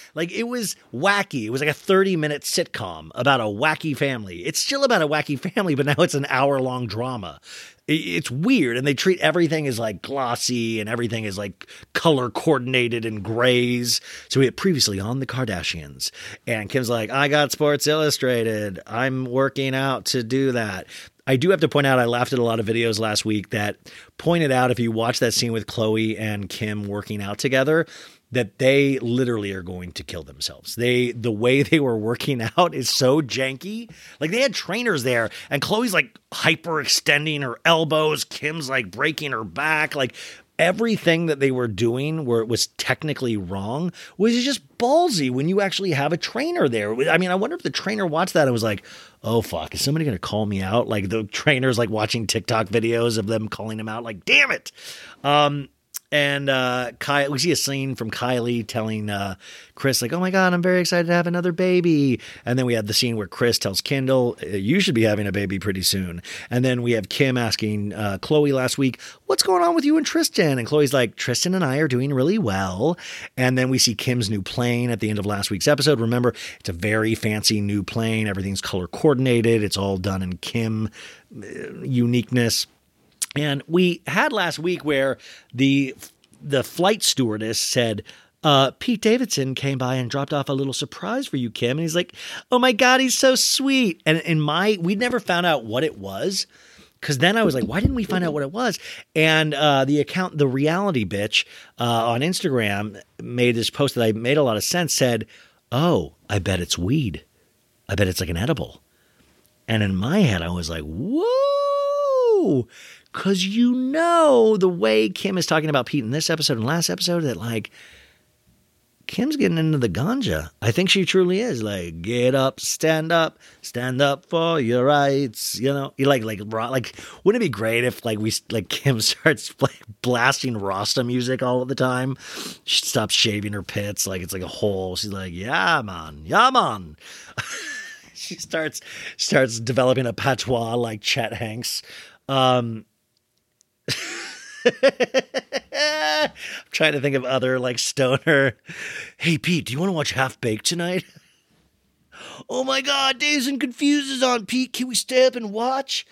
like it was wacky. It was like a 30 minute sitcom about a wacky family. It's still about a wacky family, but now it's an hour long drama. It's weird, and they treat everything as like glossy and everything is like color coordinated in grays. So we had previously on the Kardashians, and Kim's like, I got Sports Illustrated. I'm working out to do that. I do have to point out, I laughed at a lot of videos last week that pointed out if you watch that scene with Khloe and Kim working out together, that they literally are going to kill themselves. They the way they were working out is so janky. Like they had trainers there, and Khloe's like hyper extending her elbows. Kim's like breaking her back. Like everything that they were doing where it was technically wrong was just ballsy when you actually have a trainer there. I mean, I wonder if the trainer watched that and was like, oh fuck, is somebody gonna call me out? Like the trainer's like watching TikTok videos of them calling him out, like, damn it. Um and uh Ky- we see a scene from Kylie telling uh Kris like, "Oh my god, I'm very excited to have another baby." And then we have the scene where Kris tells Kendall, "Uh, "You should be having a baby pretty soon." And then we have Kim asking uh Khloe last week, "What's going on with you and Tristan?" And Khloe's like, "Tristan and I are doing really well." And then we see Kim's new plane at the end of last week's episode. Remember, it's a very fancy new plane. Everything's color coordinated. It's all done in Kim uh, uniqueness. And we had last week where the the flight stewardess said, uh, Pete Davidson came by and dropped off a little surprise for you, Kim. And he's like, Oh my God, he's so sweet. And in my, we never found out what it was. Cause then I was like, why didn't we find out what it was? And uh, the account, the reality bitch uh, on Instagram made this post that I made a lot of sense. Said, "Oh, I bet it's weed. I bet it's like an edible." And in my head, I was like, whoa. Because you know the way Kim is talking about Pete in this episode and last episode, that like Kim's getting into the ganja. I think she truly is. Like, get up, stand up, stand up for your rights. You know, you like, like, like, wouldn't it be great if like we like Kim starts like blasting Rasta music all the time? She stops shaving her pits, like it's like a hole. She's like, yeah, man, yeah, man. she starts starts developing a patois like Chet Hanks. Um, I'm trying to think of other like stoner. Hey Pete, do you want to watch Half Baked tonight? oh my God, Days and Confuses on Pete. Can we stay up and watch?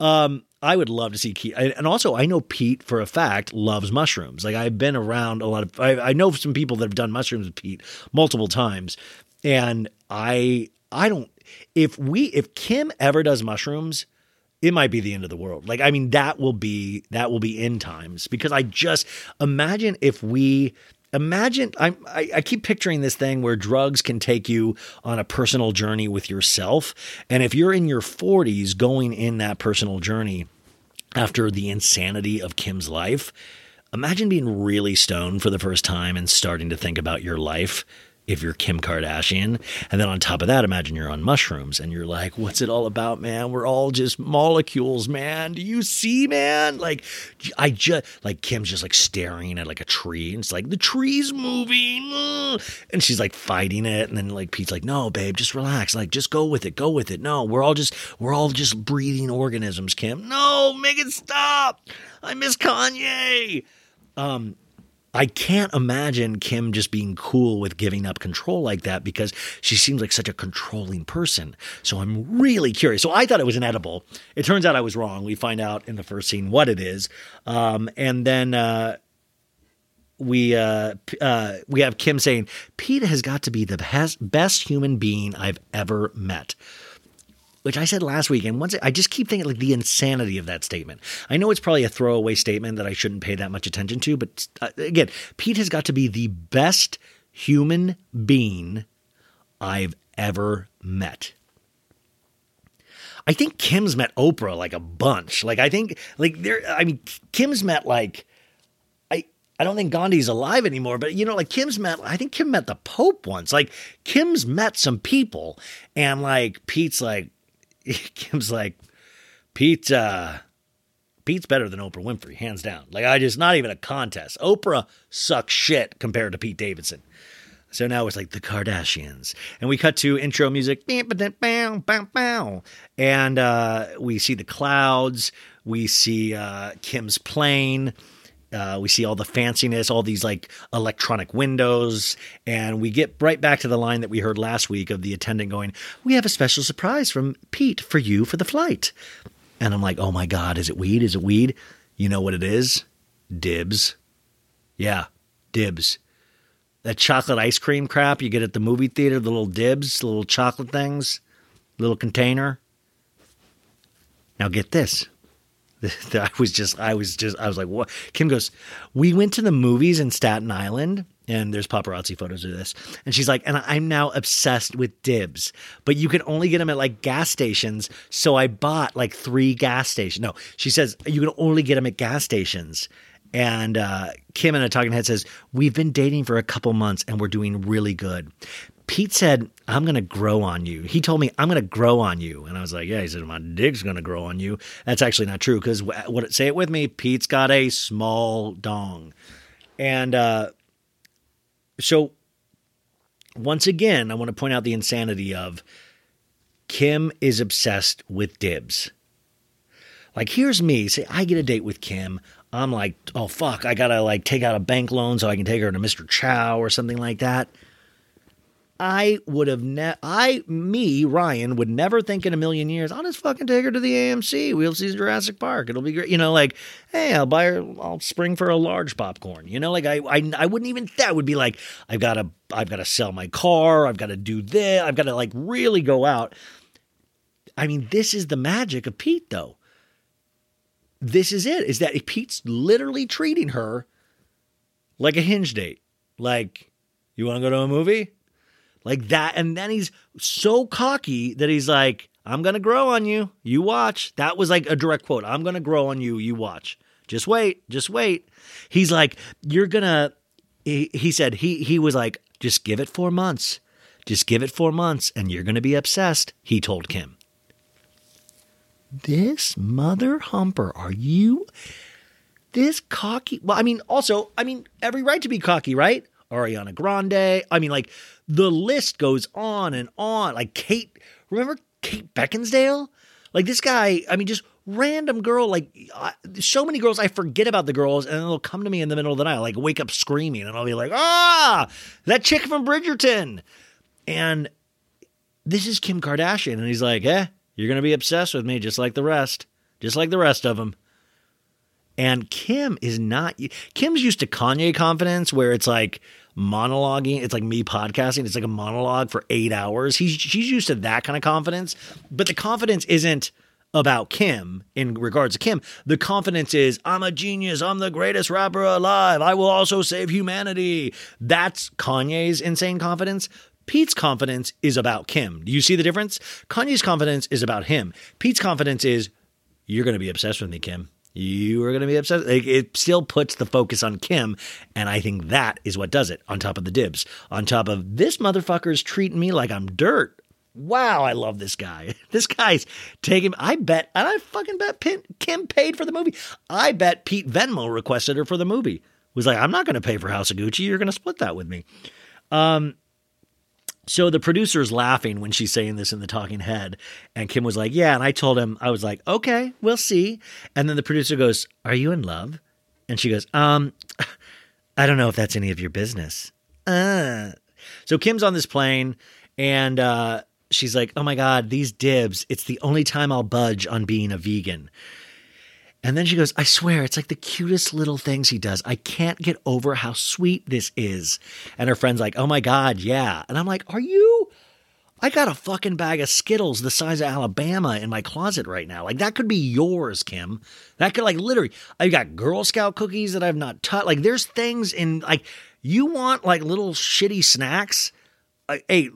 Um, I would love to see Pete, and also I know Pete for a fact loves mushrooms. Like I've been around a lot of, I, I know some people that have done mushrooms with Pete multiple times, and I, I don't. If we, if Kim ever does mushrooms, it might be the end of the world. Like, I mean, that will be that will be end times. Because I just imagine if we imagine I, I I keep picturing this thing where drugs can take you on a personal journey with yourself, and if you're in your 40s going in that personal journey after the insanity of Kim's life, imagine being really stoned for the first time and starting to think about your life if you're Kim Kardashian. And then on top of that, imagine you're on mushrooms and you're like, what's it all about, man? We're all just molecules, man. Do you see, man? Like, I just, like, Kim's just like staring at like a tree and it's like, the tree's moving. uh," And she's like fighting it. And then like Pete's like, no, babe, just relax. Like, just go with it. Go with it. No, we're all just, we're all just breathing organisms, Kim. No, make it stop. I miss Kanye. I can't imagine Kim just being cool with giving up control like that because she seems like such a controlling person. So I'm really curious. So I thought it was an edible. It turns out I was wrong. We find out in the first scene what it is, um, and then uh, we uh, uh, we have Kim saying Pete has got to be the best, best human being I've ever met which I said last week, and once I just keep thinking like the insanity of that statement. I know it's probably a throwaway statement that I shouldn't pay that much attention to, but uh, again, Pete has got to be the best human being I've ever met. I think Kim's met Oprah like a bunch. Like I think like there I mean Kim's met like I I don't think Gandhi's alive anymore, but you know, like Kim's met I think Kim met the Pope once. Like Kim's met some people and like Pete's like Kim's like Pete uh Pete's better than Oprah Winfrey, hands down. Like I just not even a contest. Oprah sucks shit compared to Pete Davidson. So now it's like the Kardashians. And we cut to intro music. And uh, we see the clouds. We see uh, Kim's plane. Uh, we see all the fanciness, all these like electronic windows. And we get right back to the line that we heard last week of the attendant going, We have a special surprise from Pete for you for the flight. And I'm like, Oh my God, is it weed? Is it weed? You know what it is? Dibs. Yeah, dibs that chocolate ice cream crap you get at the movie theater, the little dibs, the little chocolate things, little container. Now get this. I was just, I was just, I was like, what? Kim goes, we went to the movies in Staten Island, and there's paparazzi photos of this. And she's like, and I'm now obsessed with dibs, but you can only get them at like gas stations. So I bought like three gas stations. No, she says you can only get them at gas stations. And uh, Kim in a talking head says, We've been dating for a couple months and we're doing really good. Pete said, I'm going to grow on you. He told me, I'm going to grow on you. And I was like, Yeah, he said, My dick's going to grow on you. That's actually not true because, what say it with me, Pete's got a small dong. And uh, so, once again, I want to point out the insanity of Kim is obsessed with dibs. Like, here's me. Say, I get a date with Kim. I'm like, oh fuck, I gotta like take out a bank loan so I can take her to Mr. Chow or something like that. I would have ne I me Ryan would never think in a million years I'll just fucking take her to the AMC. We'll see Jurassic Park. It'll be great. You know, like hey, I'll buy her. I'll spring for a large popcorn. You know, like I I, I wouldn't even that would be like I've got to I've got to sell my car. I've got to do this. I've got to like really go out. I mean, this is the magic of Pete, though this is it is that Pete's literally treating her like a hinge date. Like, you want to go to a movie? Like that. And then he's so cocky that he's like, I'm going to grow on you. You watch. That was like a direct quote. I'm going to grow on you. You watch. Just wait. Just wait. He's like, you're going to, he, he said, he, he was like, just give it four months. Just give it four months and you're going to be obsessed. He told Kim. This mother humper, are you this cocky? Well, I mean, also, I mean, every right to be cocky, right? Ariana Grande. I mean, like the list goes on and on. Like Kate, remember Kate Beckinsale? Like this guy, I mean, just random girl. Like uh, so many girls, I forget about the girls, and they'll come to me in the middle of the night, like wake up screaming, and I'll be like, ah, that chick from Bridgerton. And this is Kim Kardashian, and he's like, eh, you're going to be obsessed with me just like the rest, just like the rest of them. And Kim is not, Kim's used to Kanye confidence where it's like monologuing. It's like me podcasting. It's like a monologue for eight hours. He's, she's used to that kind of confidence, but the confidence isn't about Kim in regards to Kim. The confidence is, I'm a genius. I'm the greatest rapper alive. I will also save humanity. That's Kanye's insane confidence. Pete's confidence is about Kim. Do you see the difference? Kanye's confidence is about him. Pete's confidence is, you're going to be obsessed with me, Kim. You are going to be upset. Like, it still puts the focus on Kim, and I think that is what does it. On top of the dibs, on top of this motherfucker's treating me like I'm dirt. Wow, I love this guy. This guy's taking. I bet, and I fucking bet Pin, Kim paid for the movie. I bet Pete Venmo requested her for the movie. Was like, I'm not going to pay for House of Gucci. You're going to split that with me. Um, so the producer's laughing when she's saying this in the talking head. And Kim was like, Yeah. And I told him, I was like, Okay, we'll see. And then the producer goes, Are you in love? And she goes, Um, I don't know if that's any of your business. Uh. So Kim's on this plane and uh, she's like, Oh my God, these dibs. It's the only time I'll budge on being a vegan. And then she goes, I swear, it's like the cutest little things he does. I can't get over how sweet this is. And her friend's like, Oh my God, yeah. And I'm like, Are you? I got a fucking bag of Skittles the size of Alabama in my closet right now. Like, that could be yours, Kim. That could, like, literally, I got Girl Scout cookies that I've not touched. Like, there's things in, like, you want, like, little shitty snacks? Like, hey,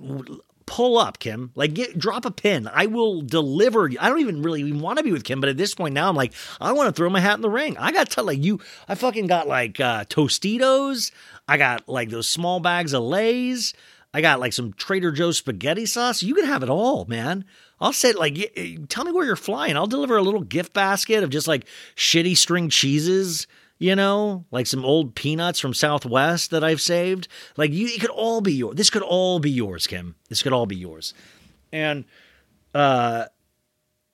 pull up, Kim. Like, get drop a pin. I will deliver. I don't even really even want to be with Kim, but at this point now, I'm like, I want to throw my hat in the ring. I got to like you. I fucking got like uh, Tostitos. I got like those small bags of Lay's. I got like some Trader Joe's spaghetti sauce. You can have it all, man. I'll say like, tell me where you're flying. I'll deliver a little gift basket of just like shitty string cheeses you know, like some old peanuts from Southwest that I've saved. Like you, it could all be yours. This could all be yours, Kim. This could all be yours. And uh,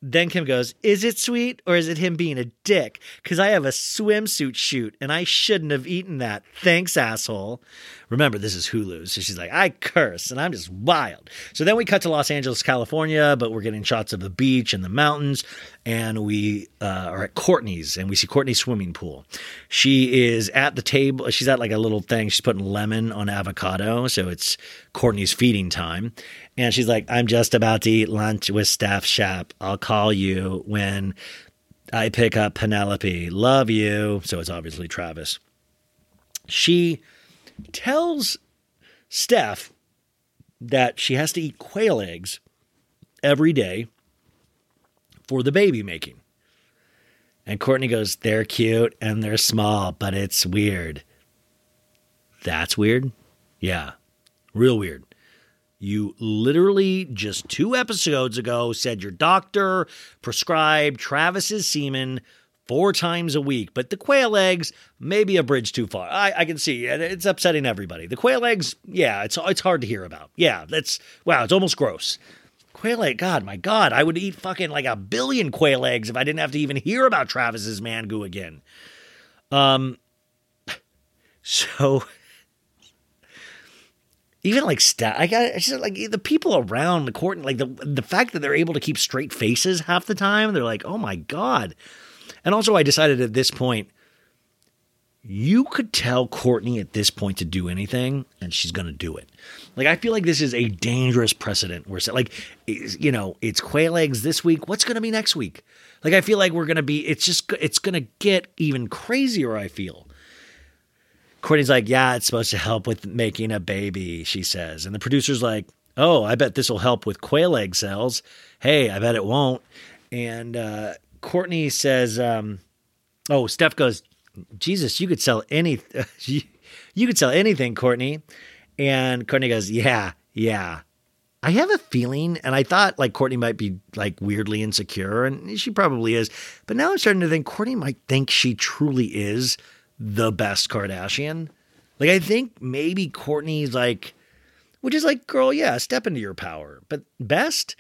then Kim goes, Is it sweet or is it him being a dick? Because I have a swimsuit shoot and I shouldn't have eaten that. Thanks, asshole. Remember, this is Hulu. So she's like, I curse and I'm just wild. So then we cut to Los Angeles, California, but we're getting shots of the beach and the mountains. And we uh, are at Kourtney's and we see Kourtney's swimming pool. She is at the table. She's at like a little thing. She's putting lemon on avocado. So it's Kourtney's feeding time. And she's like, I'm just about to eat lunch with Steph Shep. I'll call you when I pick up Penelope. Love you. So it's obviously Travis. She tells Steph that she has to eat quail eggs every day for the baby making. And Kourtney goes, They're cute and they're small, but it's weird. That's weird? Yeah, real weird. You literally just two episodes ago said your doctor prescribed Travis's semen four times a week, but the quail eggs maybe a bridge too far. I, I can see it. It's upsetting everybody. The quail eggs, yeah, it's it's hard to hear about. Yeah, that's wow, it's almost gross. Quail egg, God, my God, I would eat fucking like a billion quail eggs if I didn't have to even hear about Travis's man goo again. Um, so even like stat, I got it's just like the people around the court, and like the the fact that they're able to keep straight faces half the time, they're like, oh my god. And also, I decided at this point, you could tell Kourtney at this point to do anything, and she's to do it. Like I feel like this is a dangerous precedent. We're Where like, you know, it's quail eggs this week. What's to be next week? Like I feel like we're to be. It's just it's to get even crazier. I feel. Kourtney's like, yeah, it's supposed to help with making a baby, she says. And the producer's like, oh, I bet this will help with quail egg cells. Hey, I bet it won't. And uh, Kourtney says, um, oh, Steph goes, Jesus, you could sell any, you, you could sell anything, Kourtney. And Kourtney goes, yeah, yeah. I have a feeling, and I thought like Kourtney might be like weirdly insecure, and she probably is. But now I'm starting to think Kourtney might think she truly is the best Kardashian. Like I think maybe Kourtney's like, which is like, girl, yeah, step into your power. But best,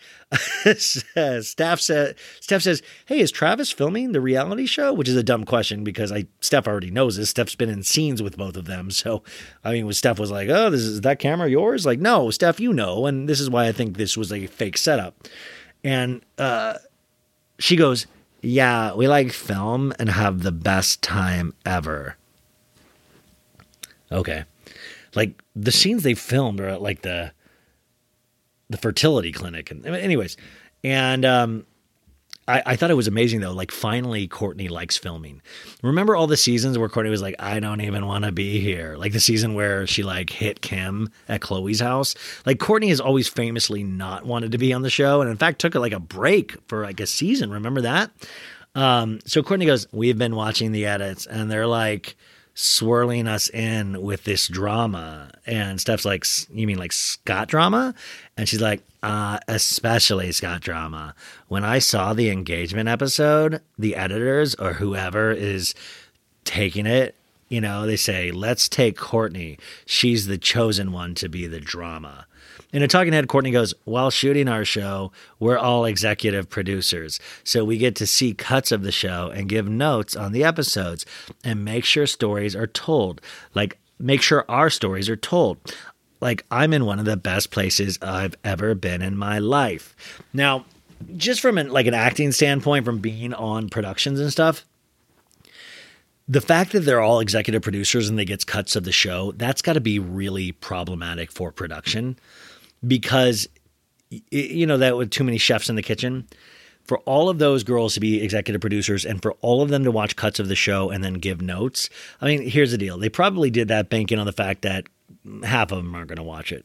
Steph said. Steph says, "Hey, is Travis filming the reality show?" Which is a dumb question because I Steph already knows this. Steph's been in scenes with both of them, so I mean, when Steph was like, "Oh, this is that camera yours?" Like, no, Steph, you know, and this is why I think this was a fake setup. And uh, she goes, yeah, we like film and have the best time ever. Okay. Like the scenes they filmed are at like the the fertility clinic and anyways. And um I, I thought it was amazing though. Like finally Kourtney likes filming. Remember all the seasons where Kourtney was like, I don't even want to be here. Like the season where she like hit Kim at Khloe's house. Like Kourtney has always famously not wanted to be on the show and in fact took like a break for like a season. Remember that? Um, so Kourtney goes, We've been watching the edits, and they're like swirling us in with this drama. And Steph's like, You mean like Scott drama? And she's like, uh, Especially Scott drama. When I saw the engagement episode, the editors or whoever is taking it, you know, they say, Let's take Kourtney. She's the chosen one to be the drama. In a talking head, Kourtney goes, While shooting our show, we're all executive producers. So we get to see cuts of the show and give notes on the episodes and make sure stories are told. Like, make sure our stories are told. Like, I'm in one of the best places I've ever been in my life. Now, just from an, like an acting standpoint, from being on productions and stuff, the fact that they're all executive producers and they get cuts of the show, that's got to be really problematic for production because you know that with too many chefs in the kitchen for all of those girls to be executive producers and for all of them to watch cuts of the show and then give notes. I mean, here's the deal. They probably did that banking on the fact that half of them aren't going to watch it.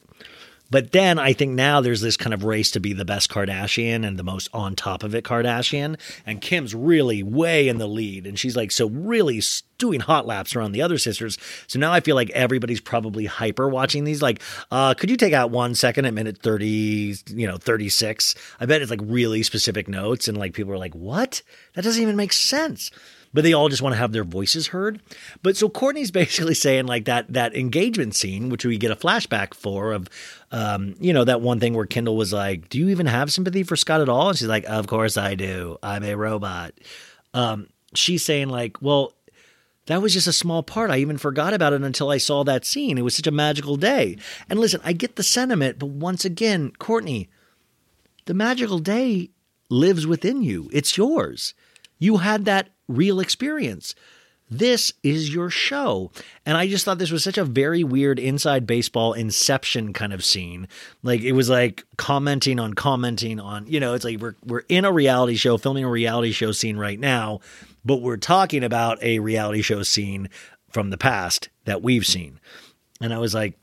But then I think now there's this kind of race to be the best Kardashian and the most on top of it Kardashian. And Kim's really way in the lead. And she's like, so really doing hot laps around the other sisters. So now I feel like everybody's probably hyper watching these. Like, uh, could you take out one second at minute 30, you know, 36? I bet it's like really specific notes. And like people are like, what? That doesn't even make sense but they all just want to have their voices heard. But so Kourtney's basically saying like that that engagement scene, which we get a flashback for of, um, you know, that one thing where Kendall was like, "Do you even have sympathy for Scott at all?" And she's like, "Of course I do. I'm a robot." Um, she's saying like, "Well." That was just a small part. I even forgot about it until I saw that scene. It was such a magical day. And listen, I get the sentiment, but once again, Kourtney, the magical day lives within you. It's yours. You had that real experience. This is your show. And I just thought this was such a very weird inside baseball inception kind of scene. Like it was like commenting on commenting on, you know, it's like we're we're in a reality show, filming a reality show scene right now, but we're talking about a reality show scene from the past that we've seen. And I was like,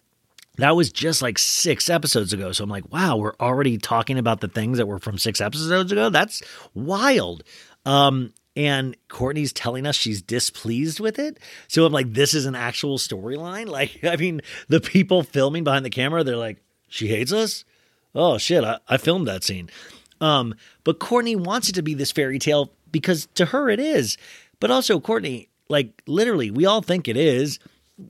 that was just like six episodes ago. So I'm like, wow, we're already talking about the things that were from six episodes ago. That's wild. Um, and Kourtney's telling us she's displeased with it. So I'm like, this is an actual storyline. Like, I mean, the people filming behind the camera, they're like, she hates us. Oh shit, I, I filmed that scene. Um, but Kourtney wants it to be this fairy tale because to her it is. But also, Kourtney, like literally, we all think it is.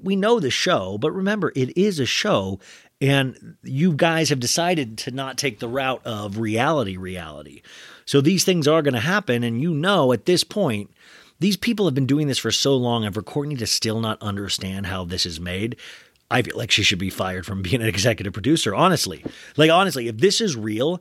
We know the show, but remember, it is a show, and you guys have decided to not take the route of reality, reality. So these things are going to happen, and you know at this point, these people have been doing this for so long, and for Kourtney to still not understand how this is made, I feel like she should be fired from being an executive producer, honestly. Like, honestly, if this is real,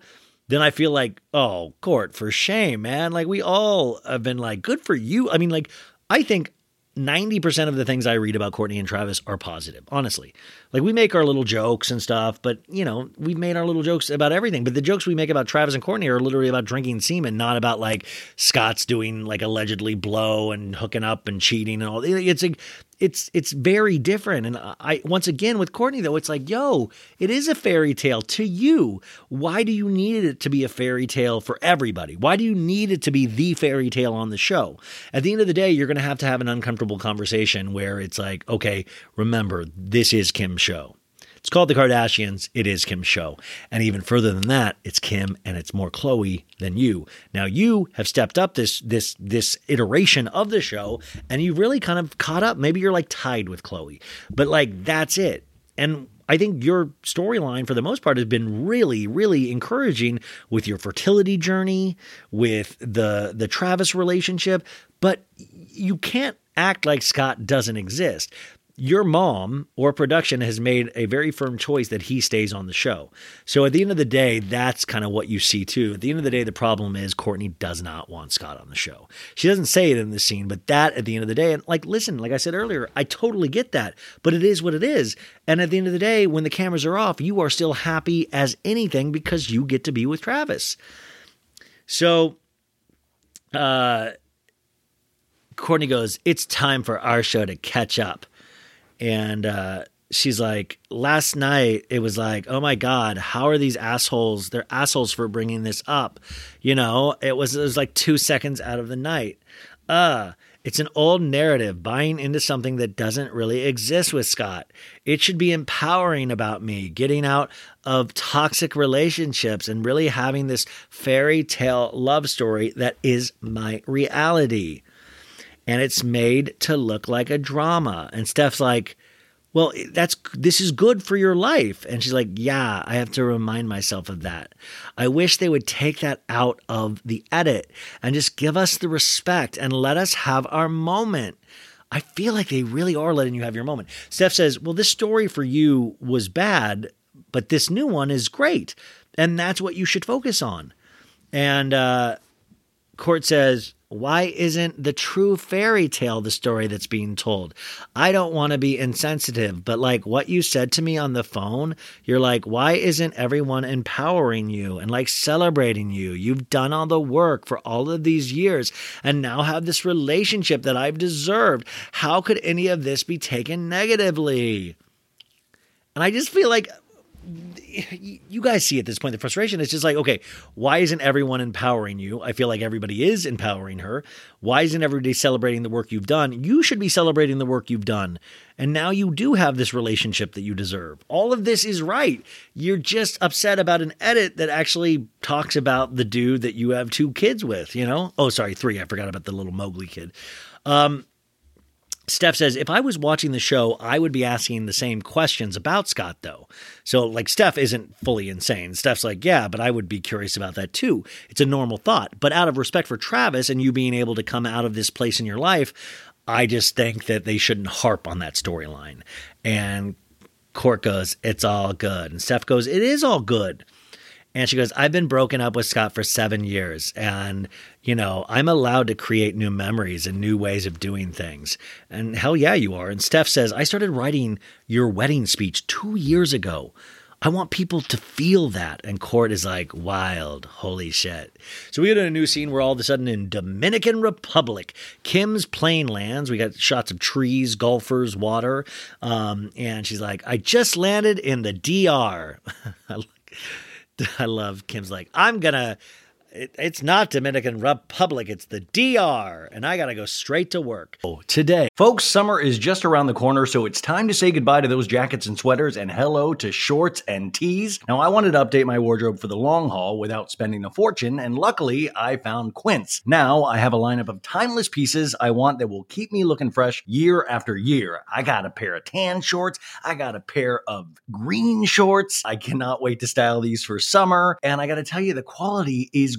then I feel like, oh, Court, for shame, man. Like, we all have been like, good for you. I mean, like, I think 90% of the things I read about Kourtney and Travis are positive, honestly. Like, we make our little jokes and stuff, but, you know, we've made our little jokes about everything. But the jokes we make about Travis and Kourtney are literally about drinking semen, not about like Scott's doing like allegedly blow and hooking up and cheating and all. It's like, it's it's very different. And I once again with Kourtney though, it's like, yo, it is a fairy tale to you. Why do you need it to be a fairy tale for everybody? Why do you need it to be the fairy tale on the show? At the end of the day, you're gonna have to have an uncomfortable conversation where it's like, okay, remember, this is Kim's show. It's called The Kardashians. It is Kim's show. And even further than that, it's Kim and it's more Khloe than you. Now you have stepped up this this this iteration of the show and you really kind of caught up. Maybe you're like tied with Khloe. But like that's it. And I think your storyline for the most part has been really really encouraging with your fertility journey, with the the Travis relationship, but you can't act like Scott doesn't exist your mom or production has made a very firm choice that he stays on the show. So at the end of the day, that's kind of what you see too. At the end of the day, the problem is Kourtney does not want Scott on the show. She doesn't say it in the scene, but that at the end of the day, and like, listen, like I said earlier, I totally get that, but it is what it is. And at the end of the day, when the cameras are off, you are still happy as anything because you get to be with Travis. So, uh, Kourtney goes, It's time for our show to catch up. And uh, she's like, last night it was like, oh my god, how are these assholes? They're assholes for bringing this up. You know, it was it was like two seconds out of the night. Uh it's an old narrative buying into something that doesn't really exist with Scott. It should be empowering about me, getting out of toxic relationships and really having this fairy tale love story that is my reality. And it's made to look like a drama. And Steph's like, well, that's this is good for your life. And she's like, yeah, I have to remind myself of that. I wish they would take that out of the edit and just give us the respect and let us have our moment. I feel like they really are letting you have your moment. Steph says, well, this story for you was bad, but this new one is great. And that's what you should focus on. And uh, Court says, why isn't the true fairy tale the story that's being told? I don't want to be insensitive, but like what you said to me on the phone, you're like, why isn't everyone empowering you and like celebrating you? You've done all the work for all of these years and now have this relationship that I've deserved. How could any of this be taken negatively? And I just feel like you guys see at this point the frustration. Is just like okay why isn't everyone empowering you? I feel like everybody is empowering her. Why isn't everybody celebrating the work you've done? You should be celebrating the work you've done. And now you do have this relationship that you deserve. All of this is right. You're just upset about an edit that actually talks about the dude that you have two kids with you know? Oh sorry three. I forgot about the little mowgli kid. Um Steph says, if I was watching the show, I would be asking the same questions about Scott, though. So, like, Steph isn't fully insane. Steph's like, yeah, but I would be curious about that too. It's a normal thought. But out of respect for Travis and you being able to come out of this place in your life, I just think that they shouldn't harp on that storyline. And Court goes, it's all good. And Steph goes, it is all good. And she goes, I've been broken up with Scott for seven years. And, you know, I'm allowed to create new memories and new ways of doing things. And hell yeah, you are. And Steph says, I started writing your wedding speech two years ago. I want people to feel that. And Kourt is like, wild, holy shit. So we get a new scene. We're all of a sudden in Dominican Republic. Kim's plane lands. We got shots of trees, golfers, water. Um, and she's like, I just landed in the DR. I love Kim's like, I'm gonna. It, it's not Dominican Republic, it's the DR, and I gotta go straight to work. Oh, today. Folks, summer is just around the corner, so it's time to say goodbye to those jackets and sweaters and hello to shorts and tees. Now, I wanted to update my wardrobe for the long haul without spending a fortune, and luckily, I found Quince. Now, I have a lineup of timeless pieces I want that will keep me looking fresh year after year. I got a pair of tan shorts, I got a pair of green shorts. I cannot wait to style these for summer, and I gotta tell you, the quality is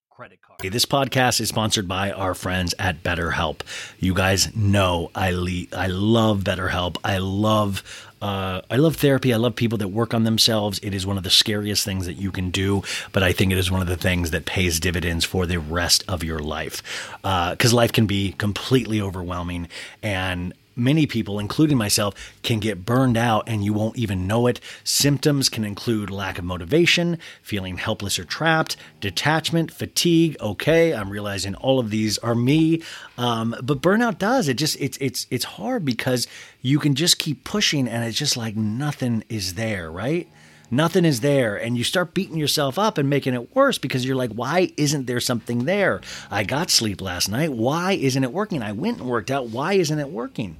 credit card. This podcast is sponsored by our friends at BetterHelp. You guys know I le- I love BetterHelp. I love uh, I love therapy. I love people that work on themselves. It is one of the scariest things that you can do, but I think it is one of the things that pays dividends for the rest of your life. Because life can be completely overwhelming, and many people, including myself, can get burned out and you won't even know it. Symptoms can include lack of motivation, feeling helpless or trapped, detachment, fatigue. Okay, I'm realizing all of these are me, um, but burnout does it. Just it's it's it's hard because you can just keep pushing and it's just like nothing is there, right? Nothing is there. And you start beating yourself up and making it worse because you're like why isn't there something there? I got sleep last night. Why isn't it working? I went and worked out. Why isn't it working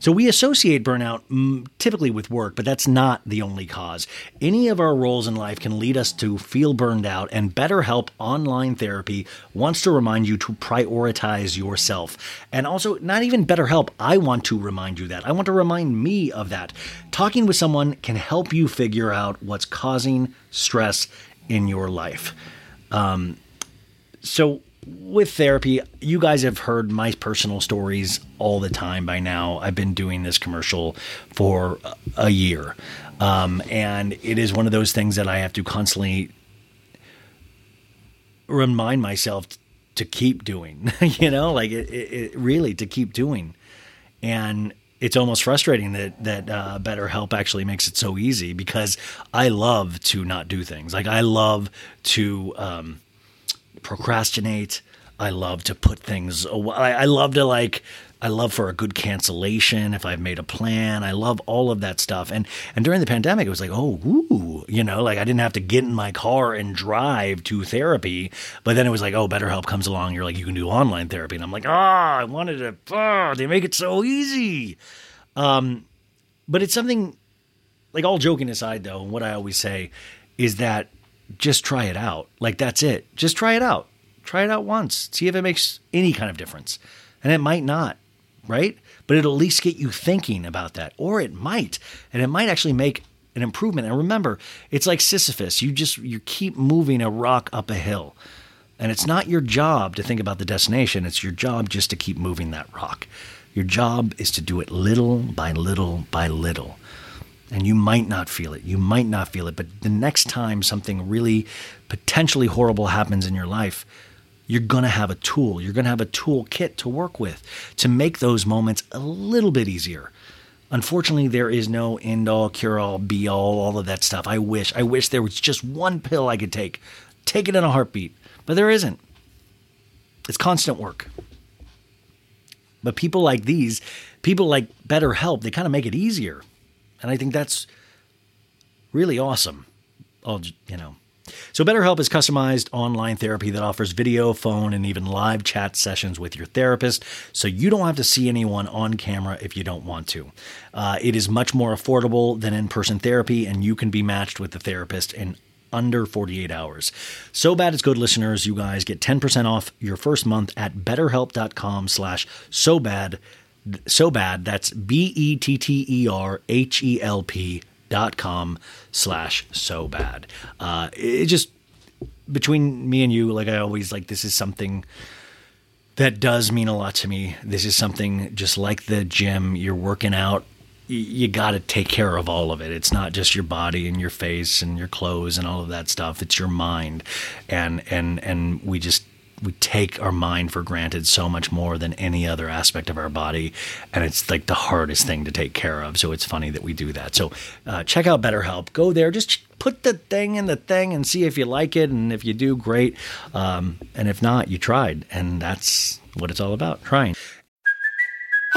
so we associate burnout mm, typically with work, but that's not the only cause. Any of our roles in life can lead us to feel burned out, and BetterHelp Online Therapy wants to remind you to prioritize yourself. And also, not even BetterHelp, I want to remind you that. I want to remind me of that. Talking with someone can help you figure out what's causing stress in your life. Um, so with therapy, you guys have heard my personal stories all the time by now. I've been doing this commercial for a year. Um, and it is one of those things that I have to constantly remind myself to keep doing, you know, like it, it, it really to keep doing. And it's almost frustrating that that uh, BetterHelp actually makes it so easy because I love to not do things. Like I love to um, procrastinate. I love to put things away. I love to like. I love for a good cancellation if I've made a plan. I love all of that stuff. And and during the pandemic, it was like, oh, ooh, you know, like I didn't have to get in my car and drive to therapy. But then it was like, oh, BetterHelp comes along. You're like, you can do online therapy, and I'm like, ah, I wanted to. Ah, they make it so easy. Um, but it's something like all joking aside, though, what I always say is that just try it out. Like that's it. Just try it out. Try it out once. See if it makes any kind of difference. And it might not, right? But it'll at least get you thinking about that. Or it might. And it might actually make an improvement. And remember, it's like Sisyphus. You just you keep moving a rock up a hill. And it's not your job to think about the destination. It's your job just to keep moving that rock. Your job is to do it little by little by little and you might not feel it. You might not feel it, but the next time something really potentially horrible happens in your life, you're going to have a tool. You're going to have a toolkit to work with to make those moments a little bit easier. Unfortunately, there is no end all, cure all, be all, all of that stuff. I wish. I wish there was just one pill I could take. Take it in a heartbeat. But there isn't. It's constant work. But people like these, people like BetterHelp, they kind of make it easier. And I think that's really awesome. I'll, you know. So BetterHelp is customized online therapy that offers video, phone, and even live chat sessions with your therapist, so you don't have to see anyone on camera if you don't want to. Uh, it is much more affordable than in-person therapy, and you can be matched with the therapist in under 48 hours. So bad it's good listeners, you guys get 10% off your first month at betterhelp.com slash so bad so bad. That's B E T T E R H E L P dot com slash so bad. Uh, it just between me and you, like I always like this is something that does mean a lot to me. This is something just like the gym, you're working out. You got to take care of all of it. It's not just your body and your face and your clothes and all of that stuff. It's your mind, and and and we just we take our mind for granted so much more than any other aspect of our body and it's like the hardest thing to take care of so it's funny that we do that. So uh, check out betterhelp. Go there just put the thing in the thing and see if you like it and if you do great. Um, and if not you tried and that's what it's all about trying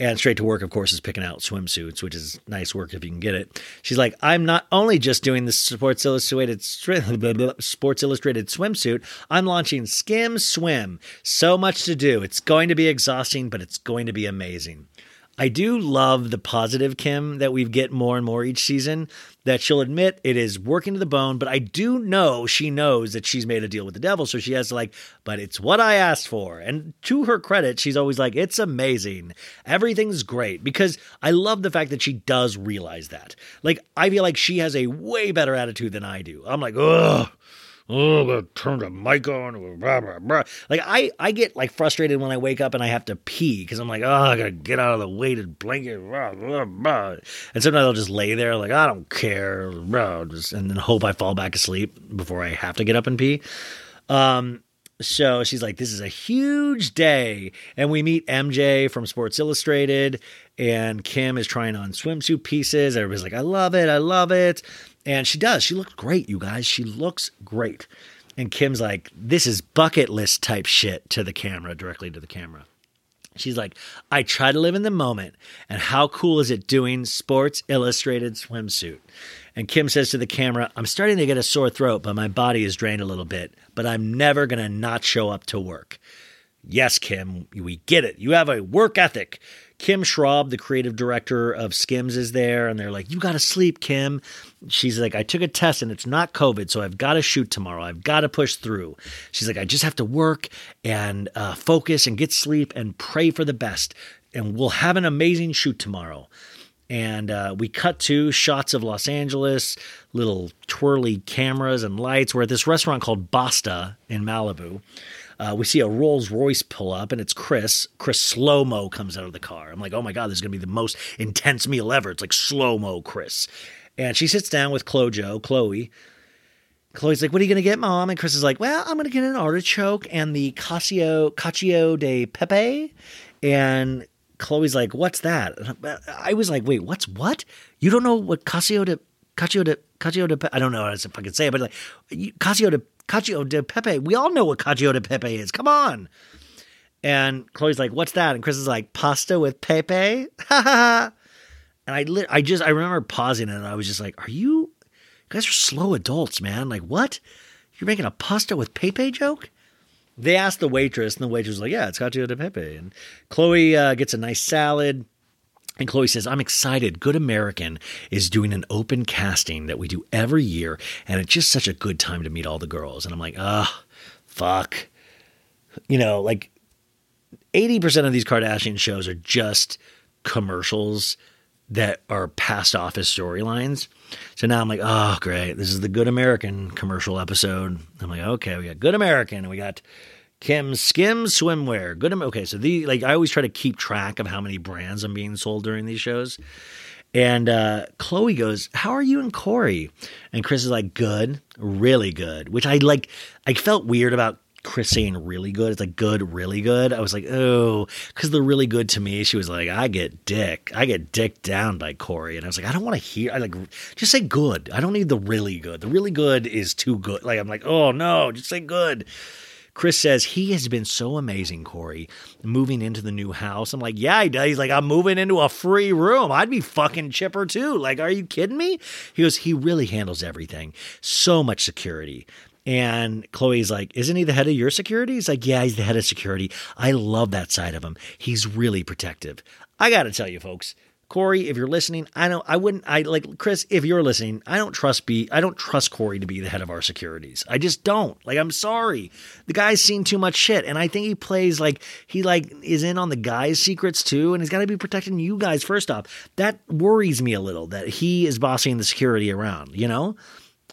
And straight to work, of course, is picking out swimsuits, which is nice work if you can get it. She's like, I'm not only just doing the Sports Illustrated Sports Illustrated swimsuit. I'm launching Skim Swim. So much to do. It's going to be exhausting, but it's going to be amazing. I do love the positive Kim that we get more and more each season. That she'll admit it is working to the bone, but I do know she knows that she's made a deal with the devil, so she has to like, but it's what I asked for. And to her credit, she's always like, it's amazing. Everything's great because I love the fact that she does realize that. Like, I feel like she has a way better attitude than I do. I'm like, ugh oh, I'm turn the mic on. Blah, blah, blah. Like I, I get like frustrated when I wake up and I have to pee because I'm like, oh, I gotta get out of the weighted blanket. Blah, blah, blah. And sometimes I'll just lay there like I don't care, blah, just, and then hope I fall back asleep before I have to get up and pee. Um, so she's like, This is a huge day. And we meet MJ from Sports Illustrated, and Kim is trying on swimsuit pieces. Everybody's like, I love it. I love it. And she does. She looks great, you guys. She looks great. And Kim's like, This is bucket list type shit to the camera, directly to the camera. She's like, I try to live in the moment. And how cool is it doing Sports Illustrated swimsuit? And Kim says to the camera, I'm starting to get a sore throat, but my body is drained a little bit. But I'm never going to not show up to work. Yes, Kim, we get it. You have a work ethic. Kim Schraub, the creative director of Skims, is there, and they're like, You got to sleep, Kim. She's like, I took a test and it's not COVID, so I've got to shoot tomorrow. I've got to push through. She's like, I just have to work and uh, focus and get sleep and pray for the best. And we'll have an amazing shoot tomorrow. And uh, we cut to shots of Los Angeles, little twirly cameras and lights. We're at this restaurant called Basta in Malibu. Uh, we see a Rolls Royce pull up, and it's Kris. Kris slow mo comes out of the car. I'm like, oh my god, this is gonna be the most intense meal ever. It's like slow mo Kris, and she sits down with Clojo, Khloe. Khloe's like, "What are you gonna get, mom?" And Kris is like, "Well, I'm gonna get an artichoke and the cacio cacio de pepe." And Khloe's like, "What's that?" I was like, "Wait, what's what? You don't know what cacio de cacio de cacio de pepe? I don't know how to fucking say it, but like cacio de cacio de pepe. We all know what cacio de pepe is. Come on." And Khloe's like, "What's that?" And Kris is like, "Pasta with pepe." and I, lit I just, I remember pausing and I was just like, "Are you?" You guys are slow adults, man. Like, what? You're making a pasta with pepe joke? They asked the waitress, and the waitress was like, Yeah, it's cacio de pepe. And Khloe uh, gets a nice salad. And Khloe says, I'm excited. Good American is doing an open casting that we do every year. And it's just such a good time to meet all the girls. And I'm like, ah, fuck. You know, like 80% of these Kardashian shows are just commercials that are passed off as storylines. So now I'm like, oh, great. This is the Good American commercial episode. I'm like, okay, we got Good American and we got Kim Skim Swimwear. Good. Okay, so the like I always try to keep track of how many brands I'm being sold during these shows. And uh, Khloe goes, "How are you and Corey?" And Kris is like, "Good, really good." Which I like. I felt weird about Kris saying really good. It's like good, really good. I was like, oh, because the really good to me, she was like, I get dick. I get dick down by Corey. And I was like, I don't want to hear, I like, just say good. I don't need the really good. The really good is too good. Like, I'm like, oh no, just say good. Kris says he has been so amazing, Corey, moving into the new house. I'm like, yeah, he does. He's like, I'm moving into a free room. I'd be fucking chipper too. Like, are you kidding me? He goes, he really handles everything. So much security. And Khloe's like, Isn't he the head of your security? He's like, Yeah, he's the head of security. I love that side of him. He's really protective. I got to tell you, folks, Corey, if you're listening, I don't, I wouldn't, I like Kris, if you're listening, I don't trust be, I don't trust Corey to be the head of our securities. I just don't. Like, I'm sorry. The guy's seen too much shit. And I think he plays like, he like is in on the guy's secrets too. And he's got to be protecting you guys first off. That worries me a little that he is bossing the security around, you know?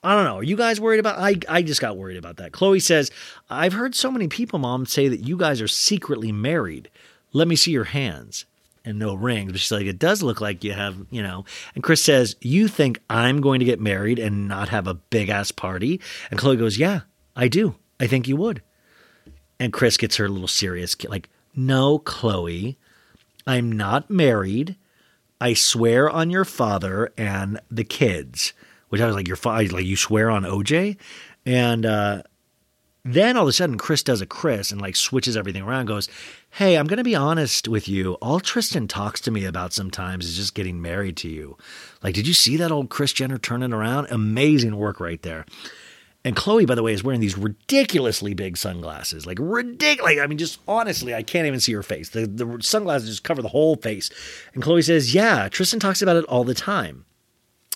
I don't know. Are you guys worried about? I I just got worried about that. Khloe says, "I've heard so many people, mom, say that you guys are secretly married. Let me see your hands." And no rings, but she's like, "It does look like you have, you know." And Kris says, "You think I'm going to get married and not have a big ass party?" And Khloe goes, "Yeah, I do. I think you would." And Kris gets her a little serious, like, "No, Khloe, I'm not married. I swear on your father and the kids." which I was like, "You're fine." Like you swear on OJ, and uh, then all of a sudden, Kris does a Kris and like switches everything around. Goes, hey, I'm gonna be honest with you. All Tristan talks to me about sometimes is just getting married to you. Like, did you see that old Kris Jenner turning around? Amazing work right there. And Khloe, by the way, is wearing these ridiculously big sunglasses. Like ridiculous. I mean, just honestly, I can't even see her face. The the sunglasses just cover the whole face. And Khloe says, "Yeah, Tristan talks about it all the time."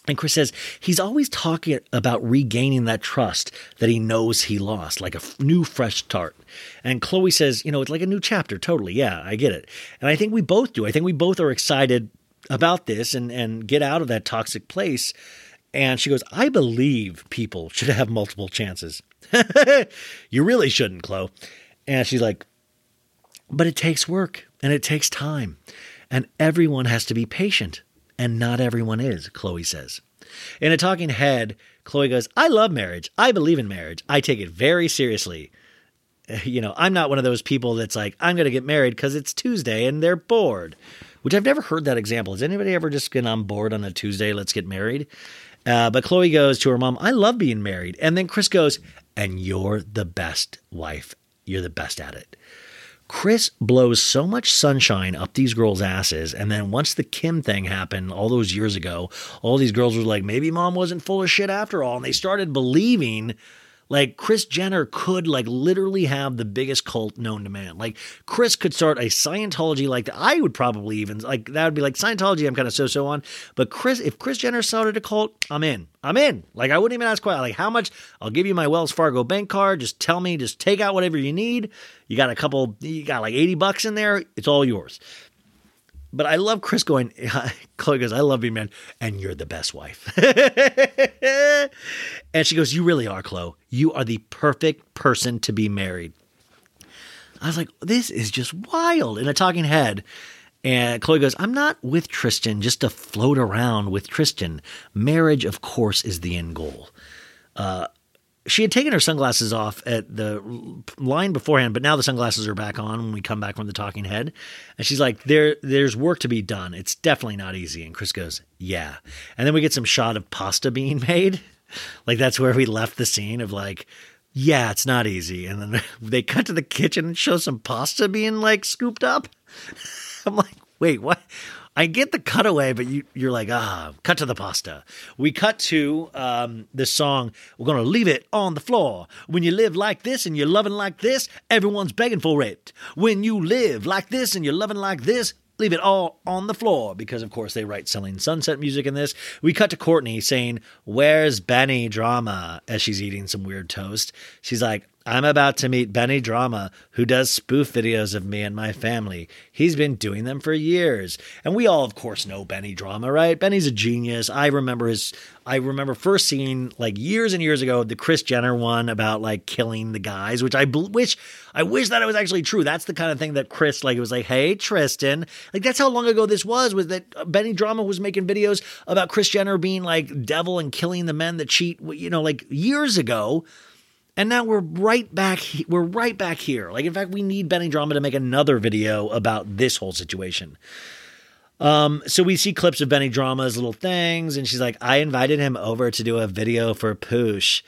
And Kris says he's always talking about regaining that trust that he knows he lost, like a f- new fresh start. And Khloe says, you know, it's like a new chapter. Totally. Yeah, I get it. And I think we both do. I think we both are excited about this and, and get out of that toxic place. And she goes, I believe people should have multiple chances. you really shouldn't, Khloe. And she's like, but it takes work and it takes time. And everyone has to be patient. And not everyone is, Khloe says. In a talking head, Khloe goes, I love marriage. I believe in marriage. I take it very seriously. You know, I'm not one of those people that's like, I'm going to get married because it's Tuesday and they're bored, which I've never heard that example. Has anybody ever just been on board on a Tuesday? Let's get married. Uh, but Khloe goes to her mom, I love being married. And then Kris goes, and you're the best wife. You're the best at it. Kris blows so much sunshine up these girls' asses. And then once the Kim thing happened all those years ago, all these girls were like, maybe mom wasn't full of shit after all. And they started believing like Kris Jenner could like literally have the biggest cult known to man. Like Kris could start a Scientology like. I would probably even like that would be like Scientology. I'm kind of so so on, but Kris, if Kris Jenner started a cult, I'm in. I'm in. Like I wouldn't even ask why. Like how much? I'll give you my Wells Fargo bank card. Just tell me. Just take out whatever you need. You got a couple. You got like 80 bucks in there. It's all yours. But I love Kris going, Khloe goes, I love you, man. And you're the best wife. and she goes, You really are, Khloe. You are the perfect person to be married. I was like, This is just wild. In a talking head. And Khloe goes, I'm not with Tristan just to float around with Tristan. Marriage, of course, is the end goal. Uh, she had taken her sunglasses off at the line beforehand, but now the sunglasses are back on when we come back from the talking head. And she's like, "There, there's work to be done. It's definitely not easy." And Kris goes, "Yeah." And then we get some shot of pasta being made, like that's where we left the scene of like, "Yeah, it's not easy." And then they cut to the kitchen and show some pasta being like scooped up. I'm like, "Wait, what?" I get the cutaway, but you, you're like, ah, cut to the pasta. We cut to um, this song. We're to leave it on the floor. When you live like this and you're loving like this, everyone's begging for it. When you live like this and you're loving like this, leave it all on the floor. Because, of course, they write Selling Sunset music in this. We cut to Kourtney saying, Where's Benny Drama? as she's eating some weird toast. She's like, I'm about to meet Benny Drama, who does spoof videos of me and my family. He's been doing them for years. And we all, of course, know Benny Drama, right? Benny's a genius. I remember his, I remember first seeing like years and years ago the Kris Jenner one about like killing the guys, which I wish, I wish that it was actually true. That's the kind of thing that Kris, like, it was like, hey, Tristan. Like, that's how long ago this was, was that uh, Benny Drama was making videos about Kris Jenner being like devil and killing the men that cheat, you know, like years ago. And now we're right back. We're right back here. Like, in fact, we need Benny Drama to make another video about this whole situation. Um, so we see clips of Benny Drama's little things, and she's like, "I invited him over to do a video for Poosh.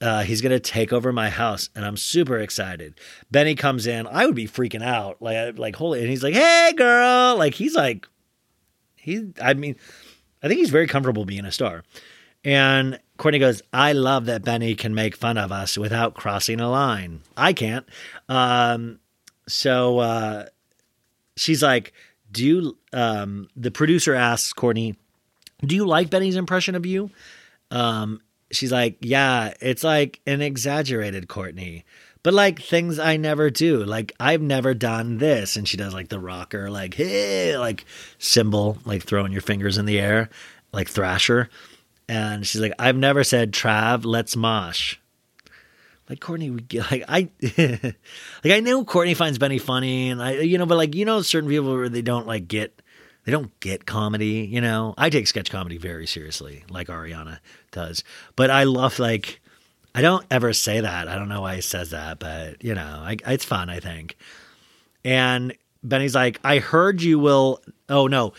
Uh, he's gonna take over my house, and I'm super excited." Benny comes in. I would be freaking out, like, like holy. And he's like, "Hey, girl!" Like he's like, he. I mean, I think he's very comfortable being a star. And Kourtney goes, I love that Benny can make fun of us without crossing a line. I can't. Um, so uh, she's like, Do you, um, the producer asks Kourtney, Do you like Benny's impression of you? Um, she's like, Yeah, it's like an exaggerated Kourtney. But like things I never do, like I've never done this, and she does like the rocker, like hey, like symbol, like throwing your fingers in the air, like Thrasher and she's like, "I've never said Trav, let's mosh." Like Kourtney, get like I, like I know Kourtney finds Benny funny, and I, you know, but like you know, certain people where they don't like get, they don't get comedy. You know, I take sketch comedy very seriously, like Ariana does. But I love like, I don't ever say that. I don't know why he says that, but you know, I, it's fun. I think. And Benny's like, I heard you will. Oh no,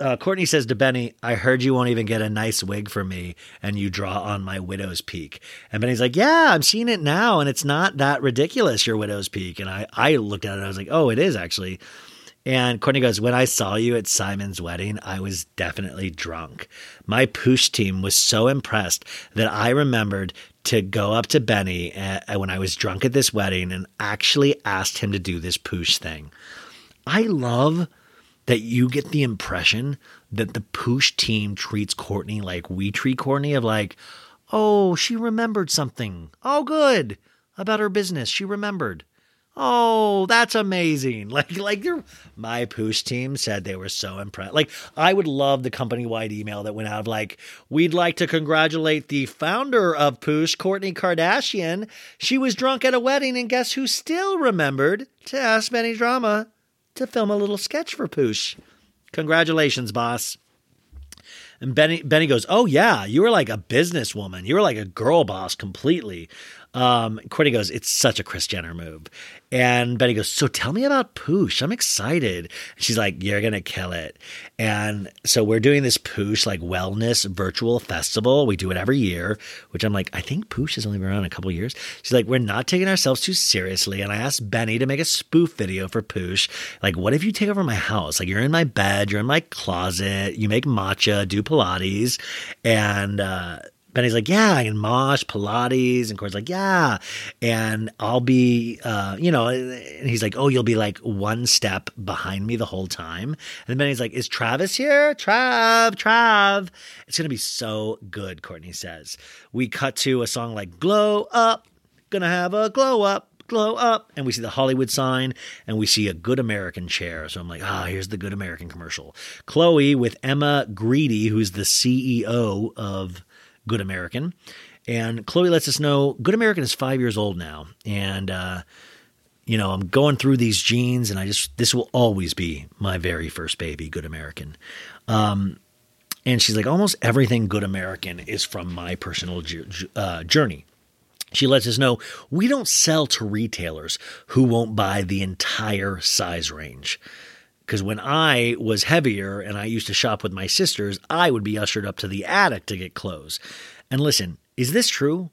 Uh, Kourtney says to Benny, I heard you won't even get a nice wig for me and you draw on my widow's peak. And Benny's like, Yeah, I'm seeing it now and it's not that ridiculous, your widow's peak. And I, I looked at it, and I was like, Oh, it is actually. And Kourtney goes, When I saw you at Simon's wedding, I was definitely drunk. My poosh team was so impressed that I remembered to go up to Benny when I was drunk at this wedding and actually asked him to do this poosh thing. I love that you get the impression that the poosh team treats Kourtney like we treat Kourtney of like, oh, she remembered something. Oh, good. About her business. She remembered. Oh, that's amazing. Like like your my poosh team said they were so impressed. Like I would love the company wide email that went out of like, we'd like to congratulate the founder of Poosh, Kourtney Kardashian. She was drunk at a wedding and guess who still remembered to ask Benny Drama to film a little sketch for Poosh. Congratulations, boss. And Benny Benny goes, "Oh yeah, you were like a businesswoman. You were like a girl boss completely." Um, Kourtney goes, "It's such a Kris Jenner move." And Betty goes, "So tell me about Poosh. I'm excited." She's like, "You're gonna kill it." And so we're doing this Poosh like wellness virtual festival. We do it every year, which I'm like, I think Poosh has only been around a couple years. She's like, "We're not taking ourselves too seriously." And I asked Benny to make a spoof video for Poosh. Like, what if you take over my house? Like, you're in my bed, you're in my closet, you make matcha, do Pilates, and uh, Benny's like, yeah, can mosh, Pilates. And Corey's like, yeah. And I'll be, uh, you know, and he's like, oh, you'll be like one step behind me the whole time. And then Benny's like, is Travis here? Trav, Trav. It's to be so good, Kourtney says. We cut to a song like Glow Up, gonna have a glow up. Glow up, and we see the Hollywood sign, and we see a Good American chair. So I'm like, ah, here's the Good American commercial. Khloe with Emma Grede, who's the CEO of Good American. And Khloe lets us know Good American is five years old now. And, uh, you know, I'm going through these jeans, and I just, this will always be my very first baby, Good American. Um, and she's like, almost everything Good American is from my personal ju- uh, journey. She lets us know we don't sell to retailers who won't buy the entire size range. Because when I was heavier and I used to shop with my sisters, I would be ushered up to the attic to get clothes. And listen, is this true?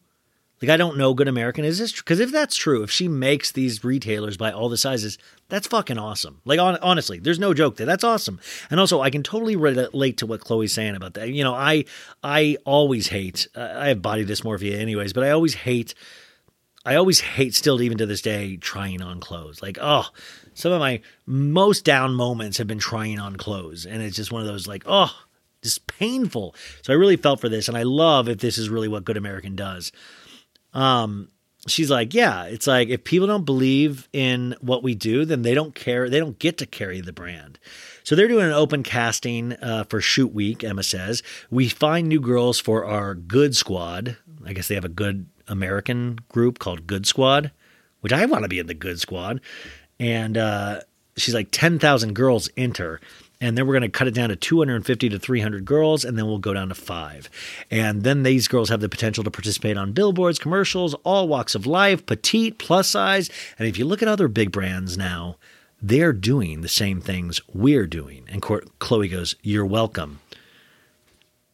Like, I don't know Good American. Is this true? Because if that's true, if she makes these retailers buy all the sizes, that's fucking awesome. Like, on, honestly, there's no joke there. That's awesome. And also, I can totally relate to what Khloe's saying about that. You know, I I always hate. Uh, I have body dysmorphia, anyways, but I always hate. I always hate still even to this day trying on clothes. Like, oh, some of my most down moments have been trying on clothes. And it's just one of those like, oh, just painful. So I really felt for this. And I love if this is really what Good American does. Um, she's like, yeah, it's like if people don't believe in what we do, then they don't care. They don't get to carry the brand. So they're doing an open casting uh, for Shoot Week. Emma says we find new girls for our Good Squad. I guess they have a Good American group called Good Squad, which I want to be in the Good Squad. And uh, she's like, ten thousand girls enter and then we're going to cut it down to 250 to 300 girls and then we'll go down to five. And then these girls have the potential to participate on billboards commercials all walks of life petite plus size. And if you look at other big brands now they're doing the same things we're doing. And khloe goes you're welcome.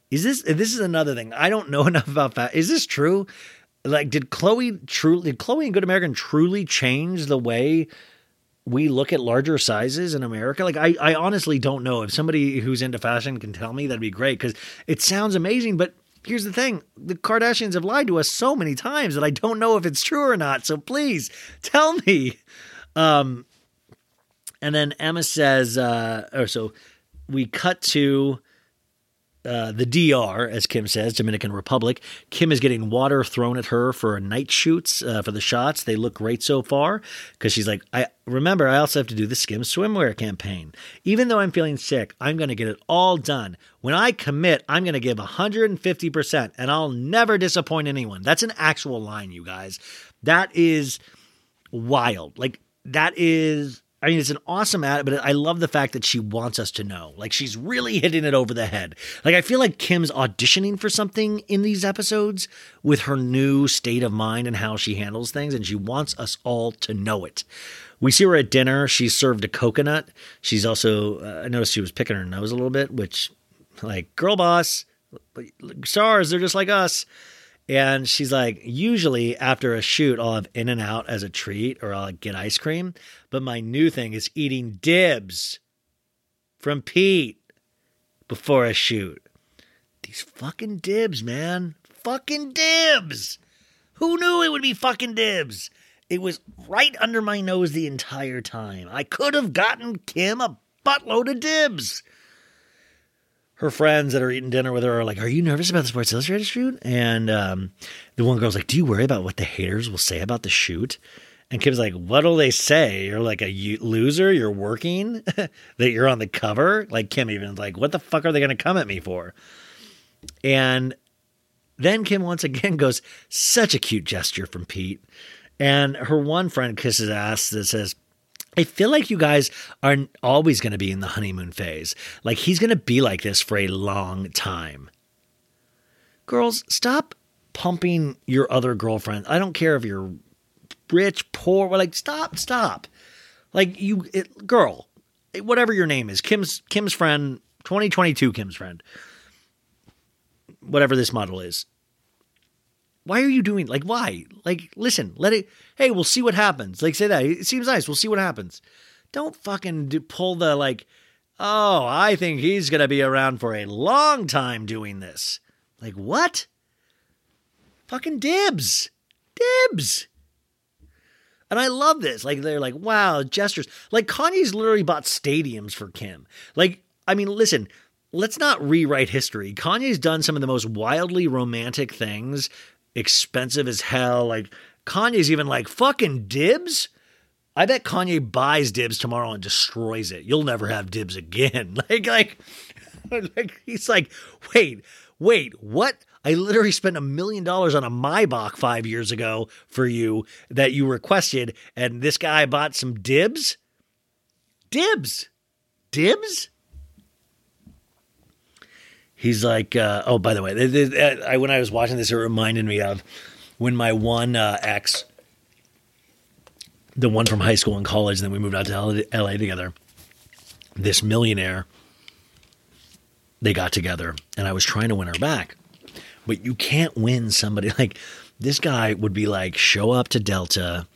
Is this this is another thing. I don't know enough about that is this true like did khloe truly did khloe and good american truly change the way we look at larger sizes in America? Like, I, I honestly don't know. If somebody who's into fashion can tell me, that'd be great because it sounds amazing. But here's the thing the Kardashians have lied to us so many times that I don't know if it's true or not. So please tell me. Um, and then Emma says, uh, or so we cut to uh, the DR, as Kim says, Dominican Republic. Kim is getting water thrown at her for night shoots uh, for the shots. They look great so far because she's like, I remember I also have to do the Skim swimwear campaign. Even though I'm feeling sick, I'm going to get it all done. When I commit, I'm going to give 150% and I'll never disappoint anyone. That's an actual line, you guys. That is wild. Like, that is I mean, it's an awesome ad, but I love the fact that she wants us to know. Like, she's really hitting it over the head. Like, I feel like Kim's auditioning for something in these episodes with her new state of mind and how she handles things, and she wants us all to know it. We see her at dinner. She's served a coconut. She's also, uh, I noticed she was picking her nose a little bit, which, like, girl boss, stars, they're just like us. And she's like, usually after a shoot, I'll have In and Out as a treat or I'll get ice cream. But my new thing is eating dibs from Pete before a shoot. These fucking dibs, man. Fucking dibs. Who knew it would be fucking dibs? It was right under my nose the entire time. I could have gotten Kim a buttload of dibs her friends that are eating dinner with her are like, "Are you nervous about the Sports Illustrated shoot?" And um, the one girl's like, "Do you worry about what the haters will say about the shoot?" And Kim's like, "What'll they say? You're like a loser. You're working that you're on the cover." Like Kim even like, "What the fuck are they going to come at me for?" And then Kim once again goes, "Such a cute gesture from Pete." And her one friend kisses ass that says, I feel like you guys aren't always going to be in the honeymoon phase. Like he's going to be like this for a long time. Girls, stop pumping your other girlfriend. I don't care if you're rich, poor, We're like stop, stop. Like you it, girl, whatever your name is, Kim's Kim's friend, 2022 Kim's friend. Whatever this model is. Why are you doing like why? Like listen, let it hey, we'll see what happens. Like say that. It seems nice. We'll see what happens. Don't fucking do, pull the like oh, I think he's to be around for a long time doing this. Like what? Fucking dibs. Dibs. And I love this. Like they're like, wow, gestures. Like Kanye's literally bought stadiums for Kim. Like, I mean, listen, let's not rewrite history. Kanye's done some of the most wildly romantic things, expensive as hell. Like Kanye's even like, fucking dibs? I bet Kanye buys dibs tomorrow and destroys it. You'll never have dibs again. Like, like, like he's like, wait, wait, what? I literally spent a million dollars on a Maybach five years ago for you that you requested, and this guy bought some dibs. Dibs, dibs. He's like, uh, oh, by the way, th- I, when I was watching this, it reminded me of when my one uh, ex, the one from high school and college, and then we moved out to LA together. This millionaire, they got together, and I was trying to win her back. But you can't win somebody like this guy would be like, show up to Delta.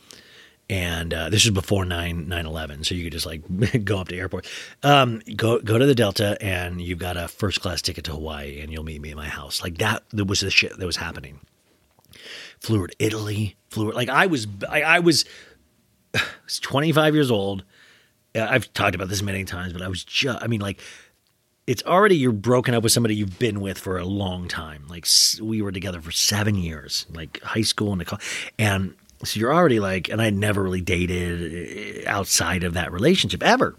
And uh, this was before 9 9 11. So you could just like go up to airport. Um, go go to the Delta and you've got a first class ticket to Hawaii and you'll meet me at my house. Like that, that was the shit that was happening. Flew to Italy, flew like I was I, I was, I was 25 years old. Uh, I've talked about this many times, but I was just, I mean, like, it's already you're broken up with somebody you've been with for a long time. Like we were together for seven years, like high school and the co- and so you're already like, and I never really dated uh, outside of that relationship ever.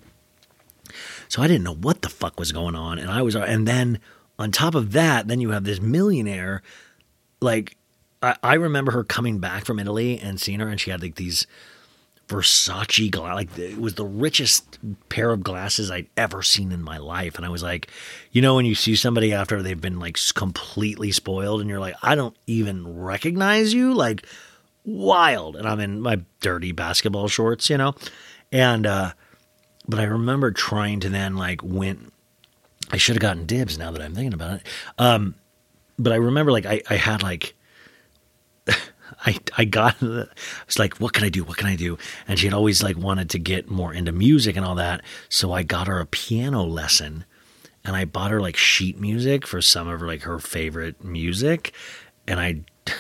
So I didn't know what the fuck was going on, and I was, and then on top of that, then you have this millionaire. Like I, I remember her coming back from Italy and seeing her, and she had like these Versace glass. Like it was the richest pair of glasses I'd ever seen in my life. And I was like, you know, when you see somebody after they've been like completely spoiled, and you're like, I don't even recognize you, like wild. And I'm in my dirty basketball shorts, you know, and uh, but I remember trying to then like win. I should have gotten dibs now that I'm thinking about it. Um, but I remember like I, I had like I I got I was like, what can I do? What can I do? And she had always like wanted to get more into music and all that. So I got her a piano lesson and I bought her like sheet music for some of her like her favorite music. And I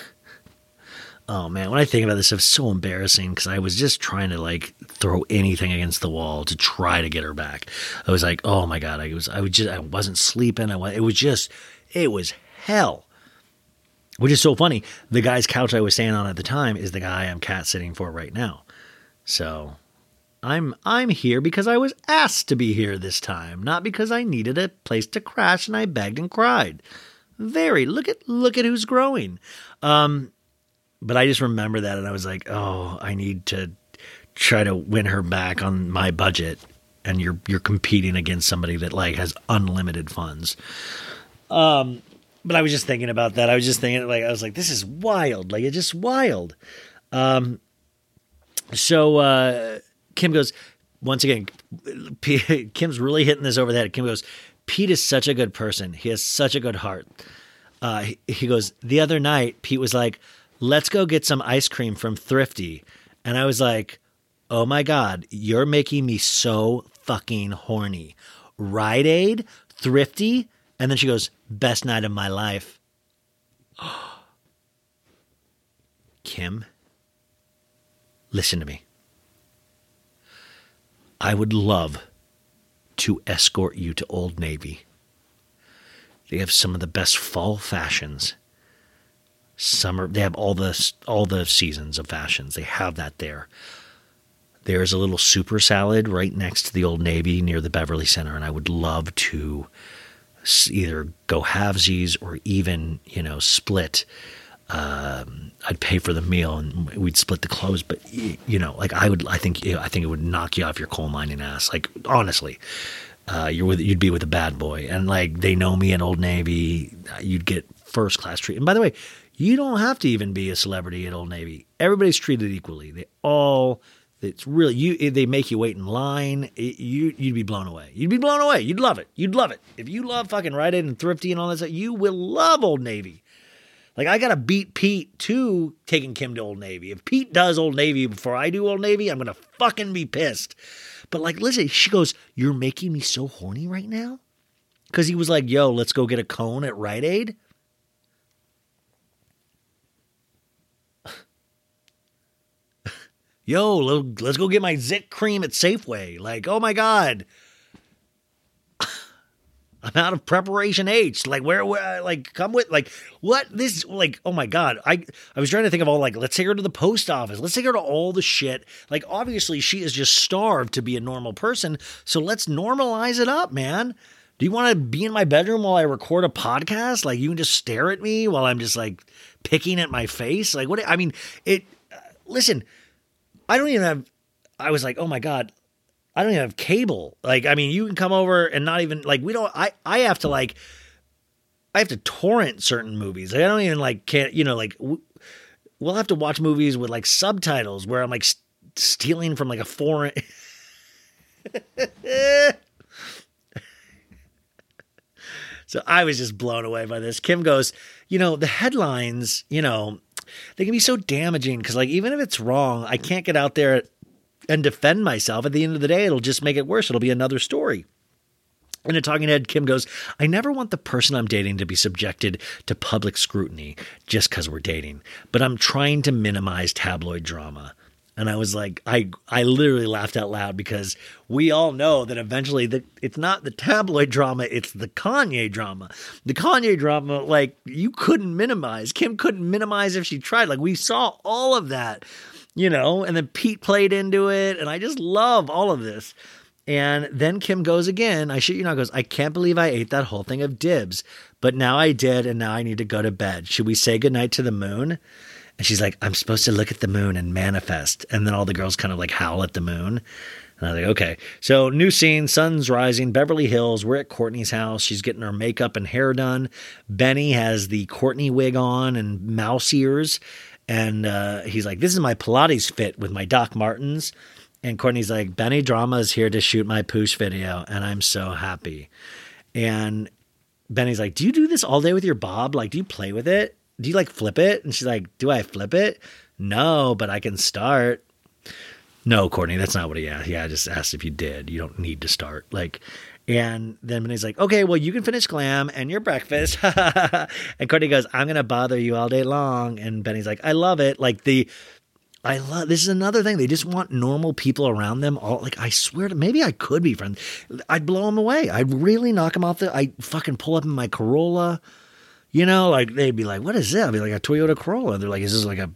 Oh man, when I think about this, it's so embarrassing because I was just trying to like throw anything against the wall to try to get her back. I was like, oh my god, I was, I was just, I wasn't sleeping. I was, it was just, it was hell. Which is so funny. The guy's couch I was staying on at the time is the guy I'm cat sitting for right now. So I'm I'm here because I was asked to be here this time, not because I needed a place to crash and I begged and cried. Very look at look at who's growing. Um, but I just remember that and I was like, oh, I need to try to win her back on my budget and you're you're competing against somebody that like has unlimited funds. Um but I was just thinking about that. I was just thinking like I was like this is wild. Like it's just wild. Um so uh Kim goes once again P- Kim's really hitting this over the head. Kim goes Pete is such a good person. He has such a good heart. Uh, he, he goes, The other night, Pete was like, Let's go get some ice cream from Thrifty. And I was like, Oh my God, you're making me so fucking horny. Rite Aid, Thrifty. And then she goes, Best night of my life. Kim, listen to me. I would love to escort you to Old Navy. They have some of the best fall fashions. Summer, they have all the all the seasons of fashions. They have that there. There's a little super salad right next to the Old Navy near the Beverly Center, and I would love to either go halvesies or even you know split. Um, I'd pay for the meal and we'd split the clothes, but you know, like I would, I think, I think it would knock you off your coal mining ass. Like honestly, uh, you're with, you'd be with a bad boy, and like they know me in Old Navy, you'd get first class treatment. And by the way, you don't have to even be a celebrity at Old Navy. Everybody's treated equally. They all, it's really you. They make you wait in line. It- you you'd be blown away. You'd be blown away. You'd love it. You'd love it if you love fucking Rite Aid and Thrifty and all that stuff. You will love Old Navy. Like I gotta beat Pete to taking Kim to Old Navy. If Pete does Old Navy before I do Old Navy, I'm gonna fucking be pissed. But like, listen, she goes, "You're making me so horny right now," because he was like, "Yo, let's go get a cone at Rite Aid." Yo, let's go get my Zit cream at Safeway. Like, oh my god, I'm out of preparation H. Like where, where like come with like what this like oh my god. I I was trying to think of all like let's take her to the post office. Let's take her to all the shit. Like obviously she is just starved to be a normal person. So let's normalize it up, man. Do you want to be in my bedroom while I record a podcast? Like you can just stare at me while I'm just like picking at my face? Like what I mean, it uh, listen, I don't even have I was like, "Oh my god, I don't even have cable. Like, I mean, you can come over and not even like we don't. I I have to like, I have to torrent certain movies. I don't even like can't you know like we'll have to watch movies with like subtitles where I'm like s stealing from like a foreign. so I was just blown away by this. Kim goes, you know, the headlines, you know, they can be so damaging because like even if it's wrong, I can't get out there and defend myself. At the end of the day, it'll just make it worse. It'll be another story. In a talking head, Kim goes, I never want the person I'm dating to be subjected to public scrutiny just because we're dating, but I'm trying to minimize tabloid drama. And I was like, I I literally laughed out loud because we all know that eventually the, it's not the tabloid drama, it's the Kanye drama. The Kanye drama, like you couldn't minimize. Kim couldn't minimize if she tried. Like we saw all of that, you know, and then Pete played into it. And I just love all of this. And then Kim goes again. I shit you not, goes, I can't believe I ate that whole thing of dibs, but now I did, and now I need to go to bed. Should we say goodnight to the moon? And she's like, I'm supposed to look at the moon and manifest. And then all the girls kind of like howl at the moon. And I was like, okay. So, new scene, sun's rising, Beverly Hills. We're at Kourtney's house. She's getting her makeup and hair done. Benny has the Kourtney wig on and mouse ears. And uh, he's like, this is my Pilates fit with my Doc Martens. And Kourtney's like, Benny Drama is here to shoot my poosh video. And I'm so happy. And Benny's like, Do you do this all day with your bob? Like, do you play with it? Do you like flip it? And she's like, Do I flip it? No, but I can start. No, Kourtney, that's not what he asked. Yeah, I just asked if you did. You don't need to start. Like, and then Benny's like, okay, well, you can finish glam and your breakfast. and Kourtney goes, I'm going to bother you all day long. And Benny's like, I love it. Like, the, I love, this is another thing. They just want normal people around them. All, like, I swear to, maybe I could be friends. I'd blow them away. I'd really knock them off the, I fucking pull up in my Corolla. You know, like they'd be like, "What is that?" I'd be like, "A Toyota Corolla." They're like, "Is this like a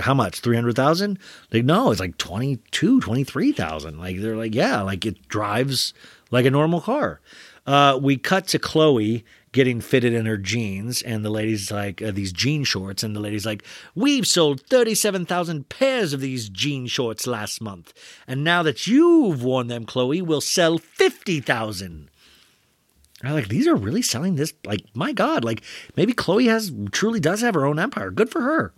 how much? Three hundred thousand? Like, no, it's like 22, 23,000. Like, they're like, "Yeah, like it drives like a normal car." Uh, we cut to Khloe getting fitted in her jeans, and the lady's like, uh, these jean shorts, and the lady's like, We've sold 37,000 pairs of these jean shorts last month, and now that you've worn them, Khloe, we'll sell 50,000. I'm like, these are really selling this. Like, my God, like maybe Khloe has truly does have her own empire. Good for her.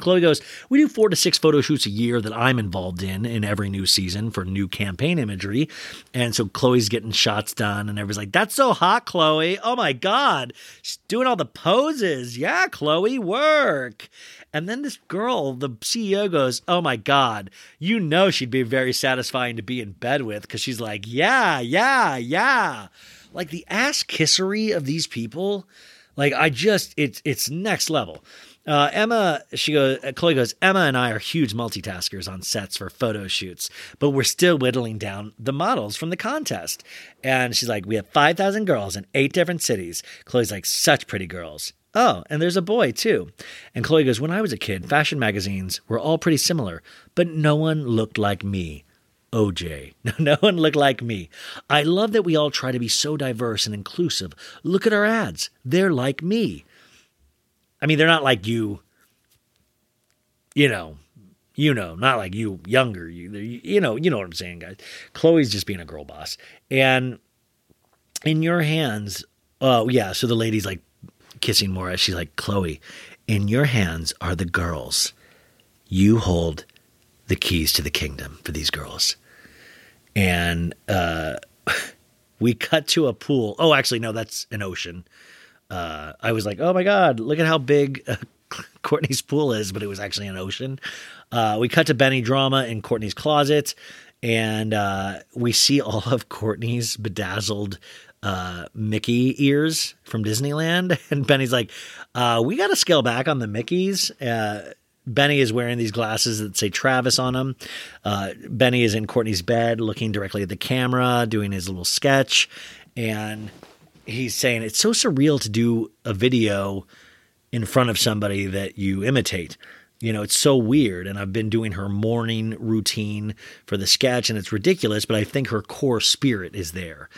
Khloe goes, We do four to six photo shoots a year that I'm involved in in every new season for new campaign imagery. And so Khloe's getting shots done, and everybody's like, That's so hot, Khloe. Oh my God. She's doing all the poses. Yeah, Khloe, work. And then this girl, the CEO, goes, Oh my God, you know she'd be very satisfying to be in bed with because she's like, Yeah, yeah, yeah. Like the ass kissery of these people, like I just, it's, it's next level. Uh, Emma, she goes, Khloe goes, Emma and I are huge multitaskers on sets for photo shoots, but we're still whittling down the models from the contest. And she's like, We have 5,000 girls in eight different cities. Khloe's like, Such pretty girls. Oh, and there's a boy too. And Khloe goes, When I was a kid, fashion magazines were all pretty similar, but no one looked like me. OJ. No one looked like me. I love that we all try to be so diverse and inclusive. Look at our ads. They're like me. I mean, they're not like you, you know, you know, not like you younger. You, you know, you know what I'm saying, guys. Khloe's just being a girl boss. And in your hands, oh, yeah. So the lady's like kissing Maura. She's like, Khloe, in your hands are the girls. You hold the keys to the kingdom for these girls. And uh, we cut to a pool. Oh, actually, no, that's an ocean. Uh, I was like, oh my God, look at how big uh, Kourtney's pool is, but it was actually an ocean. Uh, we cut to Benny drama in Kourtney's closet, and uh, we see all of Kourtney's bedazzled uh, Mickey ears from Disneyland. And Benny's like, uh, we got to scale back on the Mickeys. Uh, Benny is wearing these glasses that say Travis on them. Uh, Benny is in Kourtney's bed, looking directly at the camera, doing his little sketch, and he's saying it's so surreal to do a video in front of somebody that you imitate. You know, it's so weird. And I've been doing her morning routine for the sketch, and it's ridiculous, but I think her core spirit is there.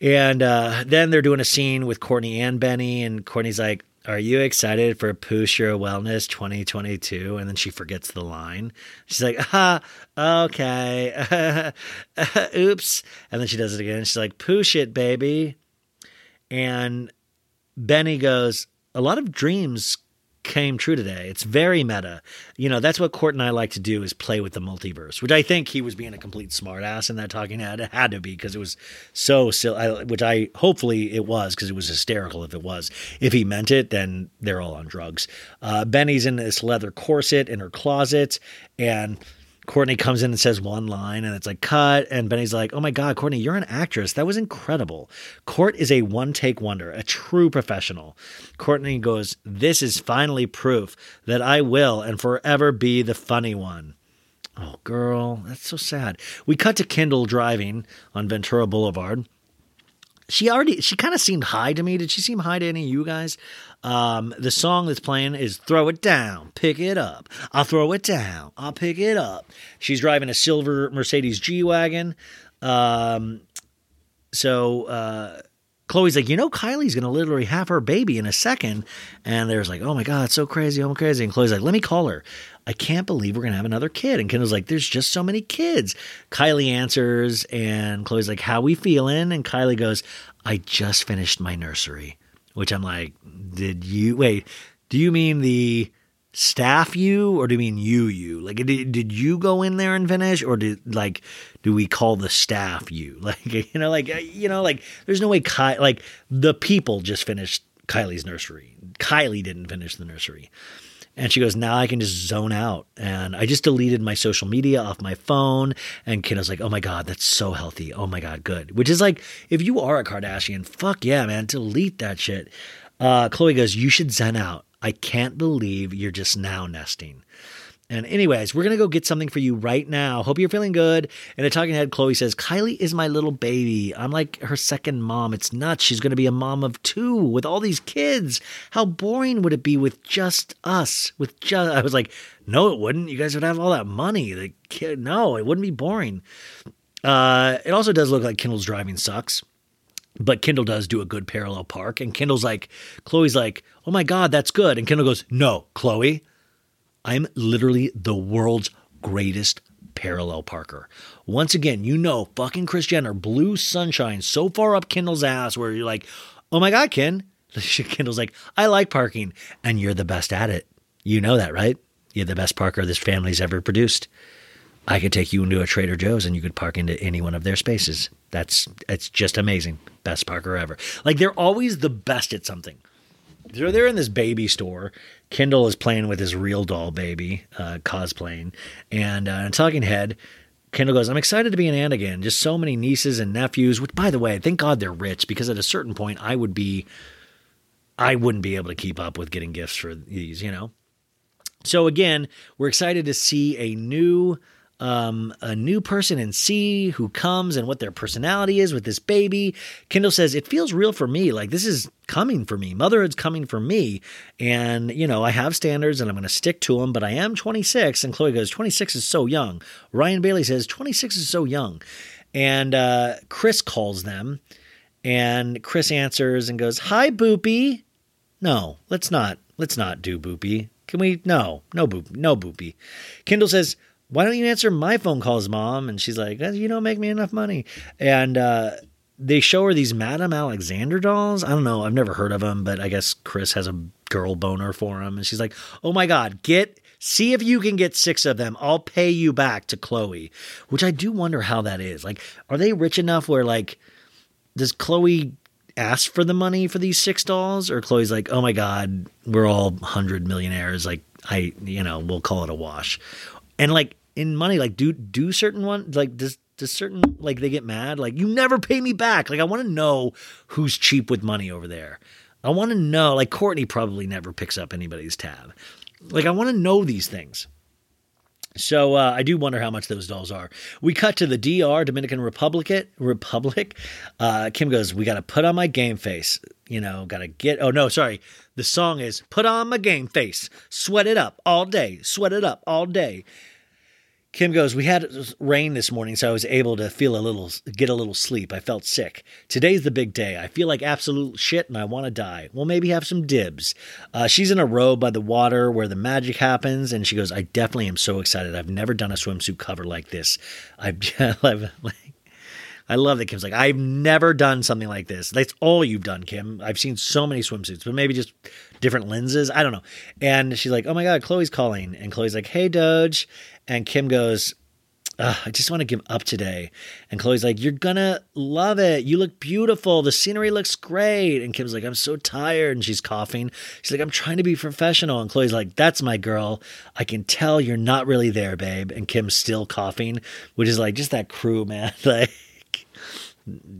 And uh, then they're doing a scene with Kourtney and Benny, and Kourtney's like, Are you excited for Poosh Your Wellness 2022? And then she forgets the line. She's like, Ah, okay. Oops. And then she does it again. She's like, Push it, baby. And Benny goes, A lot of dreams came true today. It's very meta. You know, that's what Kourt and I like to do is play with the multiverse, which I think he was being a complete smartass in that talking head. It had to be because it was so silly, which I hopefully it was because it was hysterical if it was. If he meant it, then they're all on drugs. Uh, Benny's in this leather corset in her closet and Kourtney comes in and says one line and it's like cut. And Benny's like, oh my God, Kourtney, you're an actress. That was incredible. Kourt is a one take wonder, a true professional. Kourtney goes, this is finally proof that I will and forever be the funny one. Oh, girl, that's so sad. We cut to Kendall driving on Ventura Boulevard. She already, she kind of seemed high to me. Did she seem high to any of you guys? Um, the song that's playing is Throw It Down, Pick It Up. I'll throw it down, I'll pick it up. She's driving a silver Mercedes G Wagon. Um, so, uh, Khloe's like, you know, Kylie's going to literally have her baby in a second. And there's like, oh my God, so crazy. I'm crazy. And Khloe's like, let me call her. I can't believe we're going to have another kid. And Kendall's like, there's just so many kids. Kylie answers and Khloe's like, how we feeling? And Kylie goes, I just finished my nursery, which I'm like, did you, wait, do you mean the staff you or do you mean you you? Like did, did you go in there and finish or did like do we call the staff you? Like you know like you know like there's no way Ky- like the people just finished Kylie's nursery. Kylie didn't finish the nursery and she goes, now I can just zone out. And I just deleted my social media off my phone. And Kendall's like, oh my God, that's so healthy. Oh my God, good. Which is like, if you are a Kardashian, fuck yeah, man, delete that shit. Uh, Khloe goes, you should zen out. I can't believe you're just now nesting. And anyways, we're gonna go get something for you right now. Hope you're feeling good. And a talking head, Khloe says, Kylie is my little baby. I'm like her second mom. It's nuts. She's gonna be a mom of two with all these kids. How boring would it be with just us? With just I was like, no, it wouldn't. You guys would have all that money. The kid, no, it wouldn't be boring. Uh, it also does look like Kendall's driving sucks. But Kendall does do a good parallel park. And Kendall's like, Khloe's like, oh my God, that's good. And Kendall goes, no, Khloe, I'm literally the world's greatest parallel parker. Once again, you know, fucking Kris Jenner blew sunshine so far up Kendall's ass where you're like, oh my God, Ken. Kendall's like, I like parking, and you're the best at it. You know that, right? You're the best parker this family's ever produced. I could take you into a Trader Joe's and you could park into any one of their spaces. That's it's just amazing. Best parker ever. Like they're always the best at something. So they're in this baby store. Kendall is playing with his real doll baby, uh, cosplaying, and uh, Talking Head. Kendall goes, I'm excited to be an aunt again. Just so many nieces and nephews, which, by the way, thank God they're rich because at a certain point, I would be, I wouldn't be able to keep up with getting gifts for these, you know? So again, we're excited to see a new um, a new person and see who comes and what their personality is with this baby. Kendall says it feels real for me. Like this is coming for me. Motherhood's coming for me, and you know I have standards and I'm going to stick to them. But I am 26, and Khloe goes, 26 is so young. Ryan Bailey says 26 is so young, and uh, Kris calls them, and Kris answers and goes, "Hi, Boopy." No, let's not. Let's not do Boopy. Can we? No, no boop, no Boopy. Kendall says, "Why don't you answer my phone calls, Mom?" And she's like, "You don't make me enough money." And uh, they show her these Madame Alexander dolls. I don't know. I've never heard of them, but I guess Kris has a girl boner for them. And she's like, "Oh my god, get." See if you can get six of them. I'll pay you back to Khloe, which I do wonder how that is. Like, are they rich enough where, like, does Khloe ask for the money for these six dolls or khloe's like oh my god we're all hundred millionaires like i you know we'll call it a wash and like in money like do do certain one like does does certain like they get mad like you never pay me back like i want to know who's cheap with money over there i want to know like kourtney probably never picks up anybody's tab like i want to know these things so uh, I do wonder how much those dolls are. We cut to the DR, Dominican Republic. Republic. Uh, Kim goes, "We got to put on my game face. You know, got to get. Oh no, sorry. The song is "Put on my game face. Sweat it up all day. Sweat it up all day." Kim goes, We had rain this morning, so I was able to feel a little, get a little sleep. I felt sick. Today's the big day. I feel like absolute shit and I want to die. Well, maybe have some dibs. Uh, she's in a row by the water where the magic happens, and she goes, I definitely am so excited. I've never done a swimsuit cover like this. I've, I love that Kim's like, I've never done something like this. That's all you've done, Kim. I've seen so many swimsuits, but maybe just different lenses. I don't know. And she's like, Oh my God, Khloe's calling. And Khloe's like, Hey, Doge. And Kim goes, I just want to give up today. And Khloe's like, You're gonna love it. You look beautiful. The scenery looks great. And Kim's like, I'm so tired. And she's coughing. She's like, I'm trying to be professional. And Khloe's like, That's my girl. I can tell you're not really there, babe. And Kim's still coughing, which is like just that crew, man. like,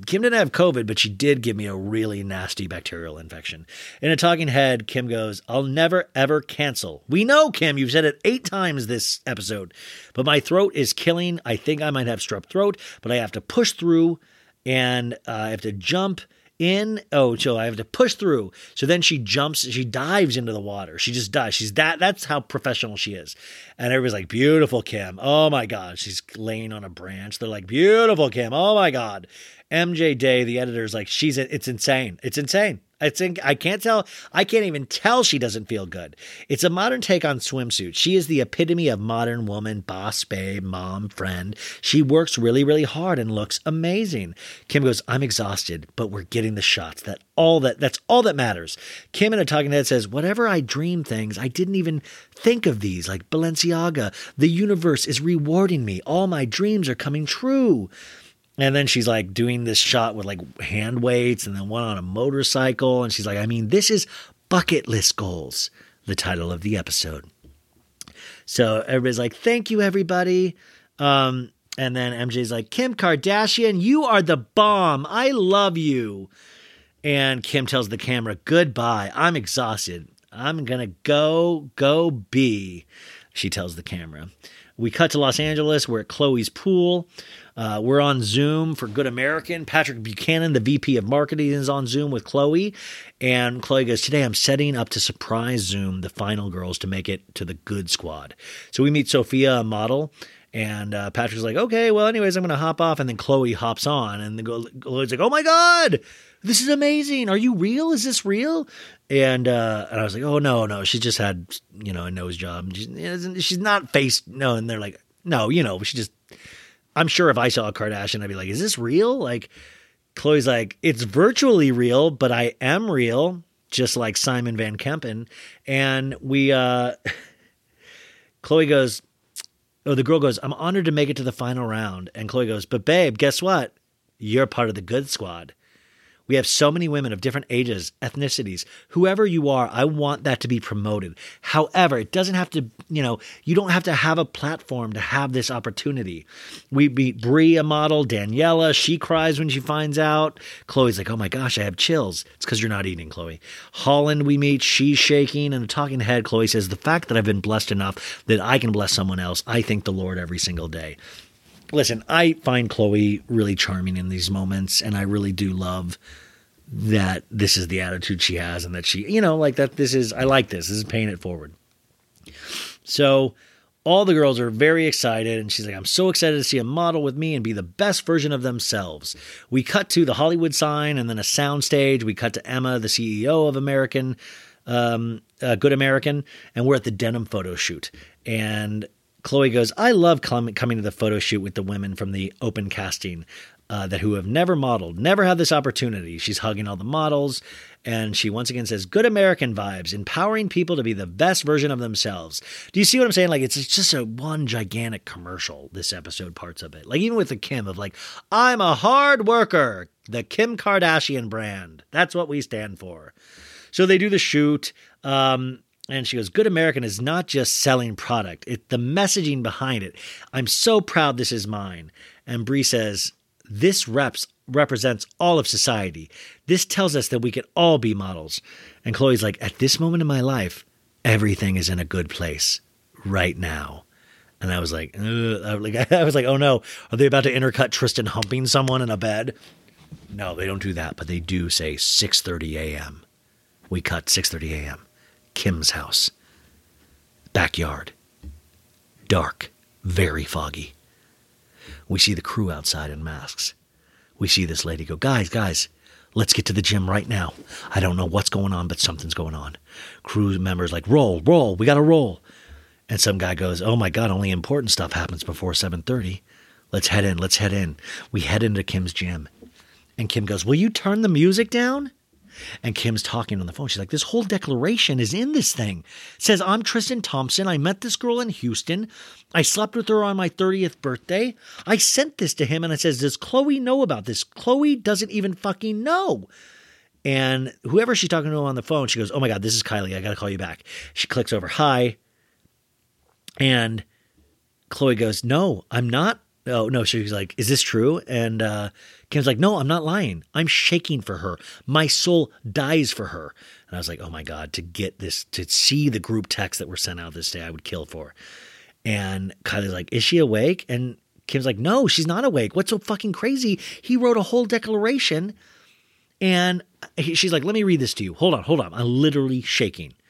Kim didn't have COVID, but she did give me a really nasty bacterial infection. In a talking head, Kim goes, I'll never ever cancel. We know, Kim, you've said it eight times this episode, but my throat is killing. I think I might have strep throat, but I have to push through and uh, I have to jump in. Oh, so I have to push through. So then she jumps, she dives into the water. She just dives. She's that, that's how professional she is. And everybody's like, beautiful Kim. Oh my God. She's laying on a branch. They're like, beautiful Kim. Oh my God. MJ Day, the editor's like, she's, it's insane. It's insane. It's in, I can't tell. I can't even tell she doesn't feel good. It's a modern take on swimsuit. She is the epitome of modern woman, boss, babe, mom, friend. She works really, really hard and looks amazing. Kim goes, "I'm exhausted, but we're getting the shots. That all that that's all that matters." Kim in a talking head says, "Whatever I dream things, I didn't even think of these. Like Balenciaga, the universe is rewarding me. All my dreams are coming true." And then she's like doing this shot with like hand weights and then one on a motorcycle. And she's like, I mean, this is bucket list goals, the title of the episode. So everybody's like, thank you, everybody. Um, and then MJ's like, Kim Kardashian, you are the bomb. I love you. And Kim tells the camera, goodbye. I'm exhausted. I'm going to go, go be, she tells the camera. We cut to Los Angeles. We're at Khloe's pool. Uh, we're on Zoom for Good American. Patrick Buchanan, the VP of Marketing, is on Zoom with Khloe. And Khloe goes, Today I'm setting up to surprise Zoom the final girls to make it to the good squad. So we meet Sophia, a model, And uh, Patrick's like, okay, well, anyways, I'm going to hop off. And then Khloe hops on, and the Khloe's like, oh my God, this is amazing. Are you real? Is this real? And uh, and I was like, oh no, no, she just had you know a nose job. She's, she's not face no. And they're like, no, you know, she just. I'm sure if I saw a Kardashian, I'd be like, is this real? Like, Khloe's like, it's virtually real, but I am real, just like Simon Van Kempen. And we, uh, Khloe goes, oh, the girl goes, I'm honored to make it to the final round. And Khloe goes, but babe, guess what? You're part of the good squad. We have so many women of different ages, ethnicities, whoever you are, I want that to be promoted. However, it doesn't have to, you know, you don't have to have a platform to have this opportunity. We meet Brie, a model, Daniela, she cries when she finds out. Khloe's like, oh my gosh, I have chills. It's because you're not eating, Khloe. Holland, we meet, she's shaking, and a talking head, Khloe says, the fact that I've been blessed enough that I can bless someone else, I thank the Lord every single day listen, I find Khloe really charming in these moments, and I really do love that this is the attitude she has, and that she, you know, like that. This is I like this. This is paying it forward. So all the girls are very excited, and she's like, "I'm so excited to see a model with me and be the best version of themselves." We cut to the Hollywood sign, and then a sound stage. We cut to Emma, the CEO of American. Um, uh, Good American, and we're at the denim photo shoot. And Khloe goes, I love com- coming to the photo shoot with the women from the open casting uh, that who have never modeled, never had this opportunity. She's hugging all the models, and she once again says, "Good American vibes, empowering people to be the best version of themselves." Do you see what I'm saying? Like it's just a one gigantic commercial. This episode, parts of it, like even with the Kim of like, "I'm a hard worker," the Kim Kardashian brand. That's what we stand for. So they do the shoot. Um, and she goes, Good American is not just selling product, it's the messaging behind it. I'm so proud this is mine. And Brie says, This reps represents all of society. This tells us that we can all be models. And Khloe's like, At this moment in my life, everything is in a good place right now. And I was like, Ugh. Like, I was like, oh no, are they about to intercut Tristan humping someone in a bed? No, they don't do that, but they do say 6:30 a.m. We cut 6:30 a.m. Kim's house. Backyard. Dark, very foggy. We see the crew outside in masks. We see this lady go, Guys, guys, let's get to the gym right now. I don't know what's going on, but something's going on. Crew members like, Roll, roll, we gotta roll. And some guy goes, Oh my god, only important stuff happens before 7:30. Let's head in, let's head in. We head into Kim's gym. And Kim goes, Will you turn the music down? And Kim's talking on the phone. She's like, This whole declaration is in this thing. It says, I'm Tristan Thompson. I met this girl in Houston. I slept with her on my 30th birthday. I sent this to him and it says, Does Khloe know about this? Khloe doesn't even fucking know. And whoever she's talking to on the phone, she goes, Oh my God, this is Kylie. I got to call you back. She clicks over, Hi. And Khloe goes, No, I'm not. Oh, no. She's like, Is this true? And uh, Kim's like, No, I'm not lying. I'm shaking for her. My soul dies for her. And I was like, Oh my God, to get this, to see the group text that were sent out this day, I would kill for. And Kylie's like, Is she awake? And Kim's like, No, she's not awake. What's so fucking crazy? He wrote a whole declaration. And she's like, Let me read this to you. Hold on, hold on. I'm literally shaking.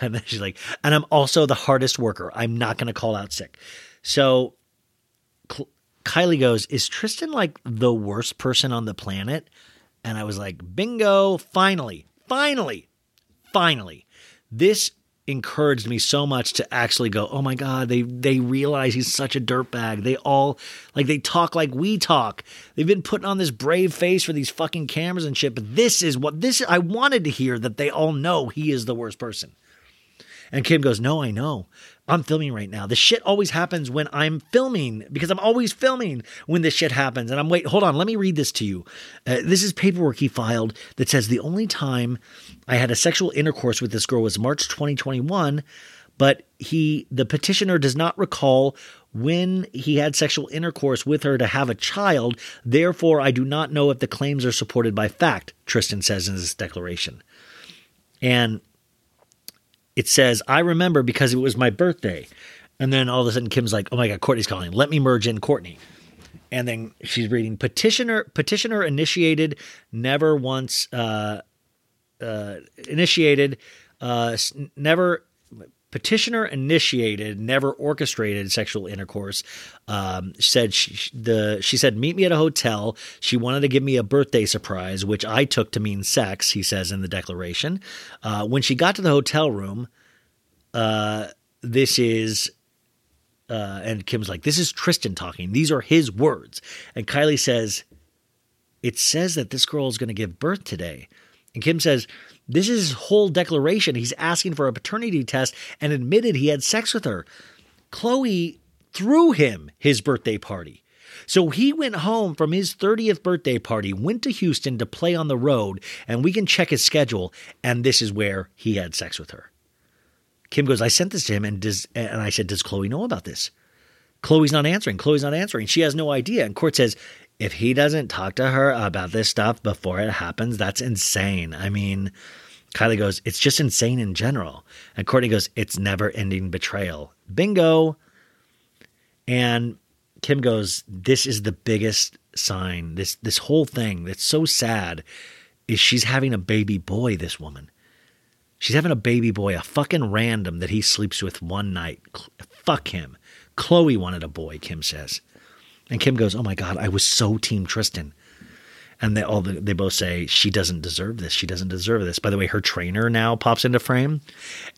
And then she's like, and I'm also the hardest worker. I'm not going to call out sick. So Kylie goes, Is Tristan like the worst person on the planet? And I was like, Bingo, finally, finally, finally. This encouraged me so much to actually go, Oh my God, they, they realize he's such a dirtbag. They all, like, they talk like we talk. They've been putting on this brave face for these fucking cameras and shit. But this is what this, I wanted to hear that they all know he is the worst person. And Kim goes, No, I know. I'm filming right now. The shit always happens when I'm filming because I'm always filming when this shit happens. And I'm wait, hold on, let me read this to you. Uh, this is paperwork he filed that says the only time I had a sexual intercourse with this girl was March 2021, but he, the petitioner, does not recall when he had sexual intercourse with her to have a child. Therefore, I do not know if the claims are supported by fact, Tristan says in his declaration. And it says, I remember because it was my birthday. And then all of a sudden Kim's like, oh my God, Kourtney's calling. Let me merge in Kourtney. And then she's reading petitioner petitioner initiated never once uh uh initiated uh never petitioner initiated, never orchestrated sexual intercourse. Um, said she, the she said meet me at a hotel. She wanted to give me a birthday surprise, which I took to mean sex. He says in the declaration. Uh, when she got to the hotel room, uh, this is uh, and Kim's like, this is Tristan talking. These are his words. And Kylie says, it says that this girl is going to give birth today. And Kim says, this is his whole declaration. He's asking for a paternity test and admitted he had sex with her. Khloe threw him his birthday party. So he went home from his 30th birthday party, went to Houston to play on the road, and we can check his schedule. And this is where he had sex with her. Kim goes, I sent this to him, and does and I said, Does Khloe know about this? Khloe's not answering. Khloe's not answering. She has no idea. And Kourt says, if he doesn't talk to her about this stuff before it happens, that's insane. I mean, Kylie goes, it's just insane in general. And Kourtney goes, it's never ending betrayal. Bingo. And Kim goes, this is the biggest sign. This this whole thing that's so sad is she's having a baby boy, this woman. She's having a baby boy, a fucking random that he sleeps with one night. Fuck him. Khloe wanted a boy, Kim says. And Kim goes, "Oh my god, I was so team Tristan." And they all they both say she doesn't deserve this. She doesn't deserve this. By the way, her trainer now pops into frame,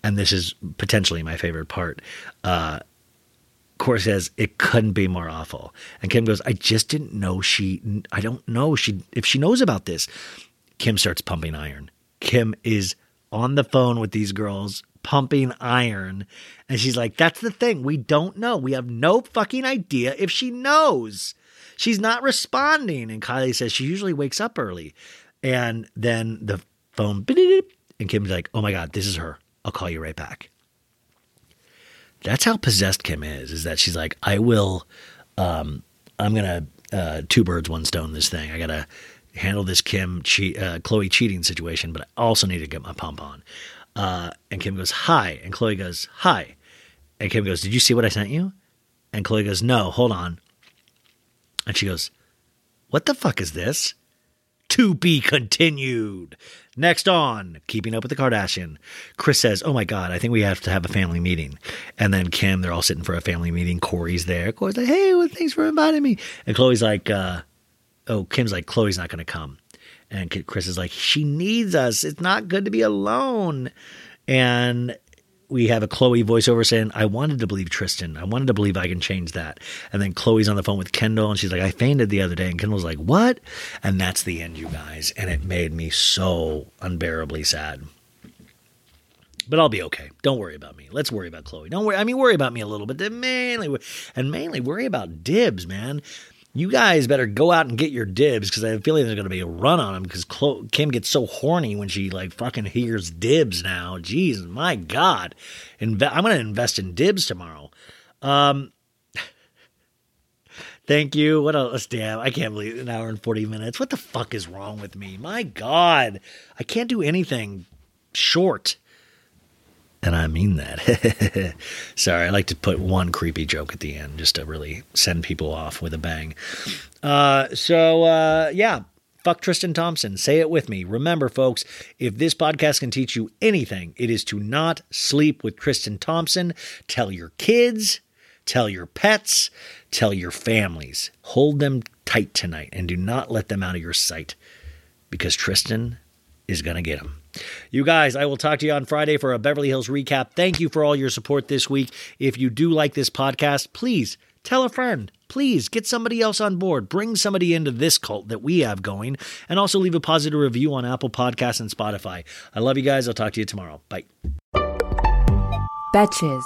and this is potentially my favorite part. Uh, Cora says it couldn't be more awful, and Kim goes, "I just didn't know she. I don't know she if she knows about this." Kim starts pumping iron. Kim is on the phone with these girls pumping iron. And she's like, That's the thing. We don't know. We have no fucking idea if she knows. She's not responding. And Kylie says she usually wakes up early. And then the phone, and Kim's like, Oh my God, this is her. I'll call you right back. That's how possessed Kim is, is that she's like, I will, um, I'm going to, uh, two birds, one stone this thing. I got to handle this Kim, che- uh, Khloe cheating situation, but I also need to get my pump on. Uh, and Kim goes, Hi. And Khloe goes, Hi. And Kim goes, Did you see what I sent you? And Khloe goes, No, hold on. And she goes, What the fuck is this? To be continued. Next on, keeping up with the Kardashian. Kris says, Oh my God, I think we have to have a family meeting. And then Kim, they're all sitting for a family meeting. Corey's there. Corey's like, Hey, well, thanks for inviting me. And Khloe's like, uh, Oh, Kim's like, Khloe's not going to come. And Kris is like, she needs us. It's not good to be alone. And we have a Khloe voiceover saying, I wanted to believe Tristan. I wanted to believe I can change that. And then Khloe's on the phone with Kendall and she's like, I fainted the other day. And Kendall's like, What? And that's the end, you guys. And it made me so unbearably sad. But I'll be okay. Don't worry about me. Let's worry about Khloe. Don't worry. I mean, worry about me a little bit. Mainly, and mainly worry about dibs, man you guys better go out and get your dibs because I have a feeling there's going to be a run on them because Khloe, Kim gets so horny when she like fucking hears dibs now. Jeez, my God. Inve- I'm going to invest in dibs tomorrow. Um, thank you. What else? Damn, I can't believe an hour and 40 minutes. What the fuck is wrong with me? My God. I can't do anything short. And I mean that. Sorry, I like to put one creepy joke at the end just to really send people off with a bang. Uh, so, uh, yeah, fuck Tristan Thompson. Say it with me. Remember, folks, if this podcast can teach you anything, it is to not sleep with Tristan Thompson. Tell your kids, tell your pets, tell your families. Hold them tight tonight and do not let them out of your sight because Tristan is going to get them. You guys, I will talk to you on Friday for a Beverly Hills recap. Thank you for all your support this week. If you do like this podcast, please tell a friend. Please get somebody else on board. Bring somebody into this cult that we have going. And also leave a positive review on Apple Podcasts and Spotify. I love you guys. I'll talk to you tomorrow. Bye. Betches.